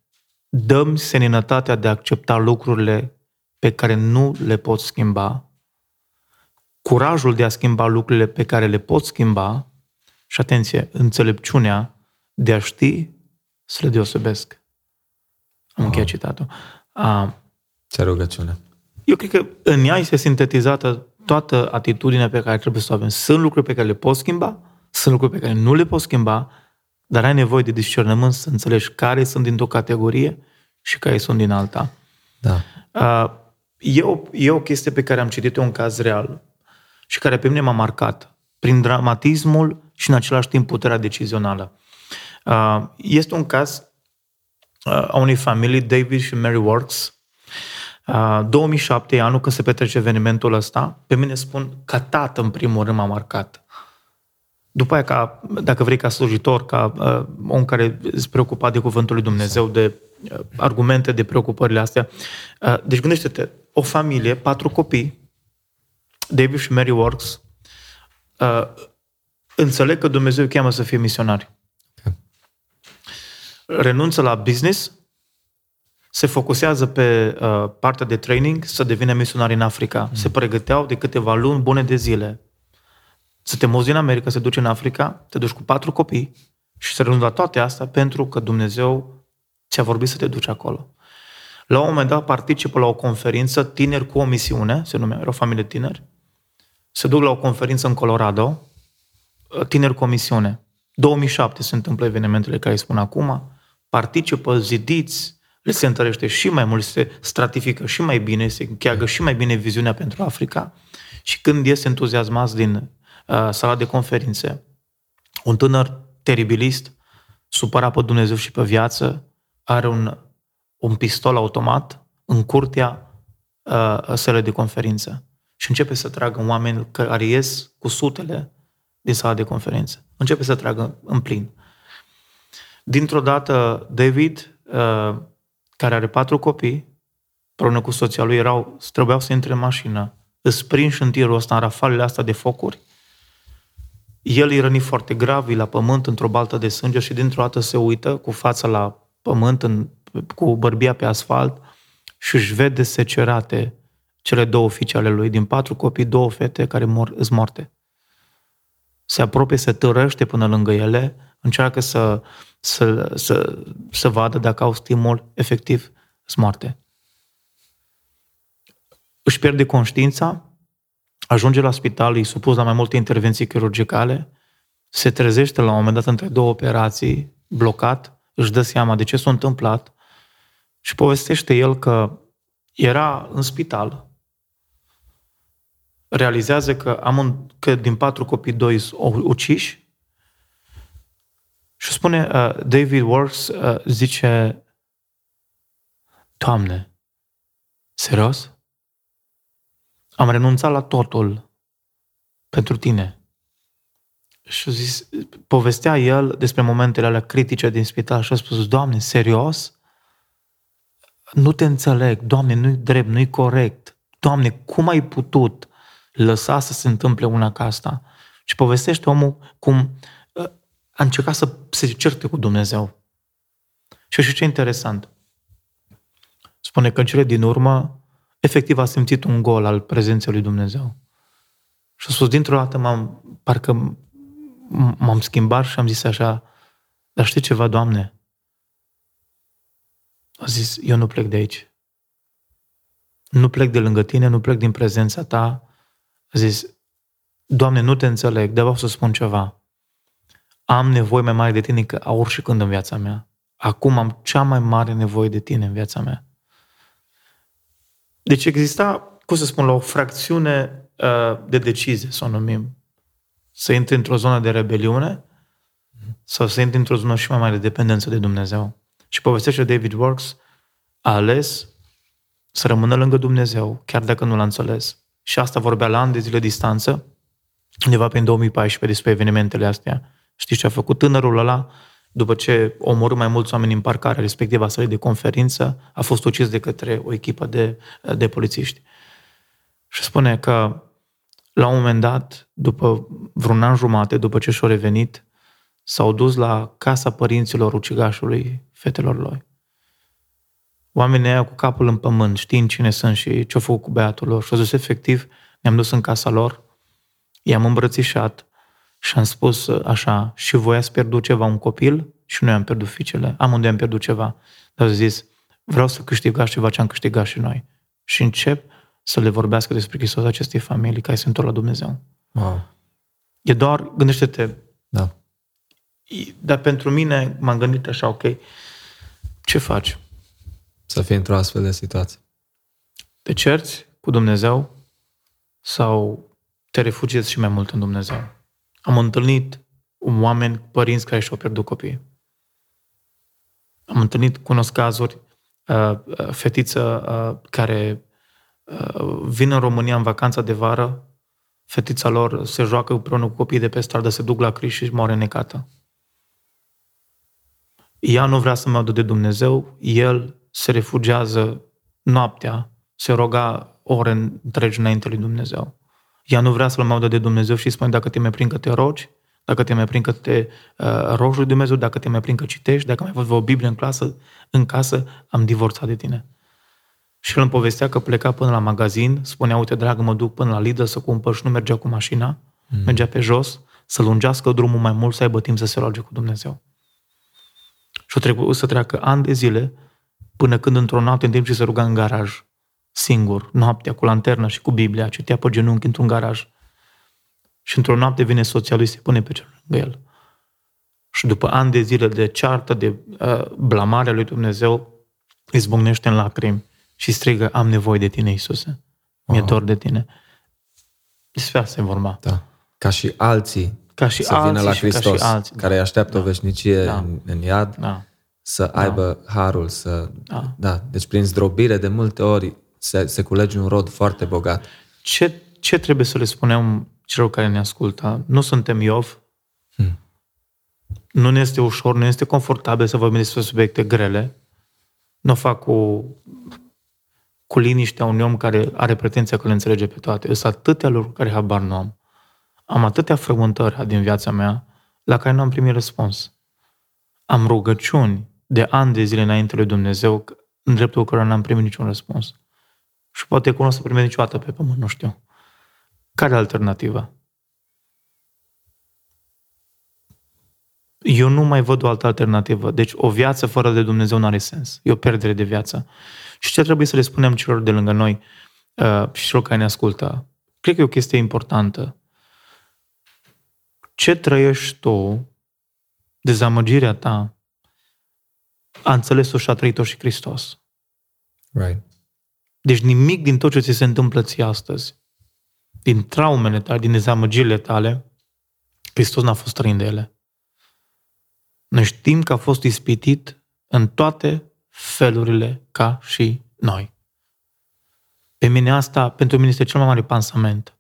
Speaker 1: dăm seninătatea de a accepta lucrurile pe care nu le pot schimba, curajul de a schimba lucrurile pe care le pot schimba și, atenție, înțelepciunea de a ști să le deosebesc. Am încheiat citatul. A,
Speaker 2: Ce rugăciune.
Speaker 1: Eu cred că în ea este sintetizată toată atitudinea pe care trebuie să o avem. Sunt lucruri pe care le poți schimba, sunt lucruri pe care nu le poți schimba, dar ai nevoie de discernământ să înțelegi care sunt dintr-o categorie și care sunt din alta.
Speaker 2: Da.
Speaker 1: Uh, e, o, e o chestie pe care am citit-o un caz real și care pe mine m-a marcat prin dramatismul și în același timp puterea decizională. Uh, este un caz uh, a unei familii, David și Mary Works. 2007 e anul când se petrece evenimentul ăsta. Pe mine spun, ca tată, în primul rând, m-a marcat. După aia, ca, dacă vrei, ca slujitor, ca uh, om care se preocupa de Cuvântul lui Dumnezeu, de uh, argumente, de preocupările astea. Uh, deci gândește-te, o familie, patru copii, David și Mary Works, uh, înțeleg că Dumnezeu îi cheamă să fie misionari. Renunță la business, se focusează pe uh, partea de training, să devină misionari în Africa. Mm. Se pregăteau de câteva luni bune de zile. Să te mozi în America, să te duci în Africa, te duci cu patru copii și să renunți la toate astea pentru că Dumnezeu ți-a vorbit să te duci acolo. La un moment dat participă la o conferință tineri cu o misiune, se numea, era o familie tineri, se duc la o conferință în Colorado, tineri cu o misiune. 2007 se întâmplă evenimentele care îi spun acum, participă zidiți, le se întărește și mai mult, se stratifică și mai bine, se încheagă și mai bine viziunea pentru Africa. Și când ies entuziasmați din uh, sala de conferințe, un tânăr teribilist, supărat pe Dumnezeu și pe viață, are un, un pistol automat în curtea uh, sălii de conferință și începe să tragă în oameni care ies cu sutele din sala de conferință. Începe să tragă în plin. Dintr-o dată, David, uh, care are patru copii, împreună cu soția lui, erau, trebuiau să intre în mașină, îți prinși în tirul ăsta, în rafalele astea de focuri. El e rănit foarte grav, e la pământ, într-o baltă de sânge și dintr-o dată se uită cu fața la pământ, în, cu bărbia pe asfalt și își vede secerate cele două fiice ale lui, din patru copii, două fete care mor, îs moarte. Se apropie, se târăște până lângă ele, încearcă să, să, să, să vadă dacă au stimul, efectiv, îs moarte. Își pierde conștiința, ajunge la spital, e supus la mai multe intervenții chirurgicale, se trezește la un moment dat între două operații, blocat, își dă seama de ce s-a întâmplat și povestește el că era în spital, realizează că, am un, că din patru copii, doi sunt uciși și spune, uh, David Works uh, zice, Doamne, serios? Am renunțat la totul pentru tine. Și a zis, povestea el despre momentele alea critice din spital și a spus, Doamne, serios? Nu te înțeleg, Doamne, nu-i drept, nu-i corect. Doamne, cum ai putut lăsa să se întâmple una ca asta? Și povestește omul cum uh, a încercat să se certe cu Dumnezeu. Și și ce interesant. Spune că în cele din urmă, efectiv a simțit un gol al prezenței lui Dumnezeu. Și a spus, dintr-o dată m-am, parcă m-am schimbat și am zis așa, dar știi ceva, Doamne? A zis, eu nu plec de aici. Nu plec de lângă tine, nu plec din prezența ta. A zis, Doamne, nu te înțeleg, de vreau să spun ceva. Am nevoie mai mare de tine ca oricând în viața mea. Acum am cea mai mare nevoie de tine în viața mea. Deci exista, cum să spun, la o fracțiune uh, de decizie, să o numim să intri într-o zonă de rebeliune sau să intri într-o zonă și mai mare de dependență de Dumnezeu. Și povestește David Works a ales să rămână lângă Dumnezeu, chiar dacă nu l-a înțeles. Și asta vorbea la ani de zile distanță, undeva prin 2014 despre evenimentele astea. Știți ce a făcut tânărul ăla? După ce omorâ mai mulți oameni în parcarea respectivă a sălii de conferință, a fost ucis de către o echipă de, de polițiști. Și spune că la un moment dat, după vreun an jumate, după ce și-au revenit, s-au dus la casa părinților ucigașului fetelor lor. Oamenii aia cu capul în pământ, știind cine sunt și ce-au făcut cu băiatul lor. Și au zis, efectiv, ne-am dus în casa lor, i-am îmbrățișat și am spus așa, și voi ați pierdut ceva, un copil? Și noi am pierdut fiicele. Amândoi am pierdut ceva. Dar au zis, vreau să câștigați ceva ce am câștigat și noi. și încep să le vorbească despre Hristos acestei familii care se întorc la Dumnezeu.
Speaker 2: Wow.
Speaker 1: E doar, gândește-te,
Speaker 2: Da.
Speaker 1: dar pentru mine m-am gândit așa, ok, ce faci?
Speaker 2: Să fii într-o astfel de situație.
Speaker 1: Te cerți cu Dumnezeu sau te refugiezi și mai mult în Dumnezeu? Am întâlnit oameni, părinți care și-au pierdut copiii. Am întâlnit, cunosc cazuri, uh, uh, fetiță uh, care uh, vin în România în vacanța de vară, fetița lor se joacă împreună cu copiii de pe stradă, se duc la Cristi și își moare necată. Ea nu vrea să mă de Dumnezeu, el se refugiază noaptea, se roga ore întregi înainte lui Dumnezeu. Ea nu vrea să-L mai de Dumnezeu și îi spune dacă te mai prind că te rogi, dacă te mai prind că te uh, rogi lui Dumnezeu, dacă te mai prind că citești, dacă mai văd o Biblie în clasă, în casă, am divorțat de tine. Și el îmi povestea că pleca până la magazin, spunea, uite, dragă, mă duc până la Lidl să cumpăr și nu mergea cu mașina, mm. mergea pe jos, să lungească drumul mai mult, să aibă timp să se roage cu Dumnezeu. Și o trecut să treacă ani de zile, până când într-o noapte, în timp ce se ruga în garaj, singur, noaptea, cu lanternă și cu Biblia, citea pe genunchi într-un garaj. Și într-o noapte vine soția lui, se pune pe cel lângă el. Și după ani de zile de ceartă, de uh, blamare lui Dumnezeu, izbucnește în lacrimi și strigă, am nevoie de tine, Iisuse. Mi-e
Speaker 2: Wow.
Speaker 1: dor de tine. Despre asta e vorba.
Speaker 2: Da. Ca și alții
Speaker 1: Ca și
Speaker 2: să
Speaker 1: alții
Speaker 2: vină la
Speaker 1: și ca și
Speaker 2: Hristos,
Speaker 1: alții.
Speaker 2: care îi așteaptă o
Speaker 1: Da.
Speaker 2: veșnicie
Speaker 1: Da.
Speaker 2: în, în iad,
Speaker 1: Da.
Speaker 2: să aibă harul, să...
Speaker 1: Da.
Speaker 2: da. Deci prin zdrobire de multe ori se, se culege un rod foarte bogat.
Speaker 1: Ce, ce trebuie să le spunem celor care ne ascultă? Nu suntem Iov.
Speaker 2: Hmm.
Speaker 1: Nu ne este ușor, nu este confortabil să vorbim despre subiecte grele. Nu o fac cu, cu liniștea unui om care are pretenția că le înțelege pe toate. Sunt atâtea lucruri care habar nu am. Am atâtea frământări din viața mea la care nu am primit răspuns. Am rugăciuni de ani de zile înainte lui Dumnezeu în dreptul cărora n-am primit niciun răspuns. Și poate că nu o să primesc niciodată pe pământ, nu știu. Care e alternativa? Eu nu mai văd o altă alternativă. Deci o viață fără de Dumnezeu nu are sens. E o pierdere de viață. Și ce trebuie să le spunem celor de lângă noi uh, și celor care ne ascultă? Cred că e o chestie importantă. Ce trăiești tu, dezamăgirea ta, a înțeles-o și a trăit-o și Hristos.
Speaker 2: Right.
Speaker 1: Deci nimic din tot ce ți se întâmplă ție astăzi, din traumele tale, din dezamăgirile tale, Hristos n-a fost străin de ele. Noi știm că a fost ispitit în toate felurile ca și noi. Pe mine asta, pentru mine este cel mai mare pansament.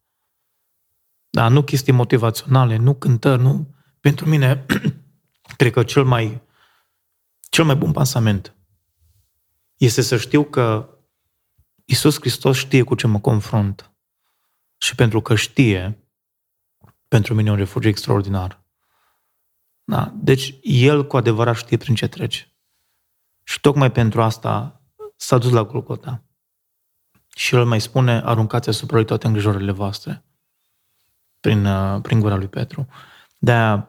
Speaker 1: Da, nu chestii motivaționale, nu cântări, nu. Pentru mine, cred că cel mai, cel mai bun pansament este să știu că Iisus Hristos știe cu ce mă confrunt. Și pentru că știe, pentru mine e un refugiu extraordinar. Da? Deci El cu adevărat știe prin ce trece. Și tocmai pentru asta s-a dus la Golgota. Și El mai spune, aruncați asupra lui toate îngrijorările voastre. Prin, uh, prin gura lui Petru. de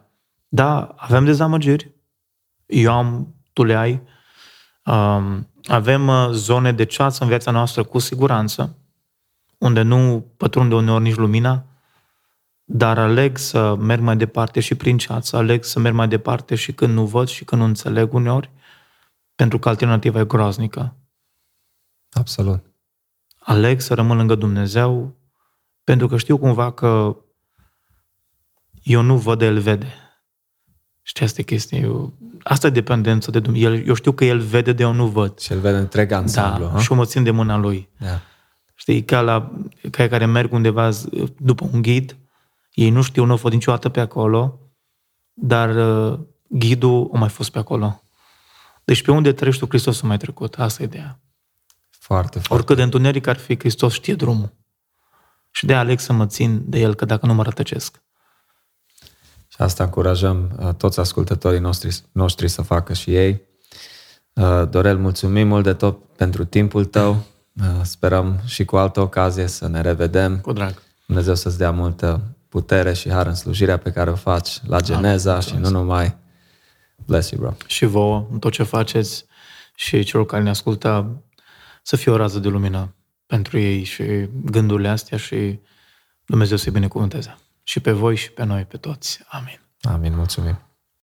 Speaker 1: da, avem dezamăgiri. Eu am, tu le ai. Um, avem uh, zone de ceață în viața noastră cu siguranță, unde nu pătrunde uneori nici lumina, dar aleg să merg mai departe și prin ceață, aleg să merg mai departe și când nu văd și când nu înțeleg uneori, pentru că alternativa e groaznică.
Speaker 2: Absolut.
Speaker 1: Aleg să rămân lângă Dumnezeu, pentru că știu cumva că eu nu văd, El vede. Știi, asta e chestia. Eu, asta e dependență de Dumnezeu. El, eu știu că El vede de eu nu văd.
Speaker 2: Și el vede întreg ansamblu.
Speaker 1: Da,
Speaker 2: ha?
Speaker 1: și eu mă țin de mâna Lui.
Speaker 2: Da.
Speaker 1: Știi, ca la cei care merg undeva z- după un ghid, ei nu știu, nu au fost niciodată pe acolo, dar uh, ghidul a mai fost pe acolo. Deci pe unde treci tu, Hristos a mai trecut. Asta e ideea.
Speaker 2: Foarte, foarte.
Speaker 1: Oricât de întuneric ar fi, Hristos știe drumul. Și de aleg să mă țin de El, că dacă nu mă rătăcesc.
Speaker 2: Și asta încurajăm uh, toți ascultătorii noștri, noștri să facă și ei. Uh, Dorel, mulțumim mult de tot pentru timpul tău. Uh, Sperăm și cu altă ocazie să ne revedem.
Speaker 1: Cu drag.
Speaker 2: Dumnezeu să-ți dea multă putere și har în slujirea pe care o faci la Geneza și nu numai. Bless you, bro.
Speaker 1: Și vouă, în tot ce faceți și celor care ne ascultă, să fie o rază de lumină pentru ei și gândurile astea și Dumnezeu să-i binecuvânteze. Și pe voi și pe noi, pe toți. Amin.
Speaker 2: Amin, mulțumim.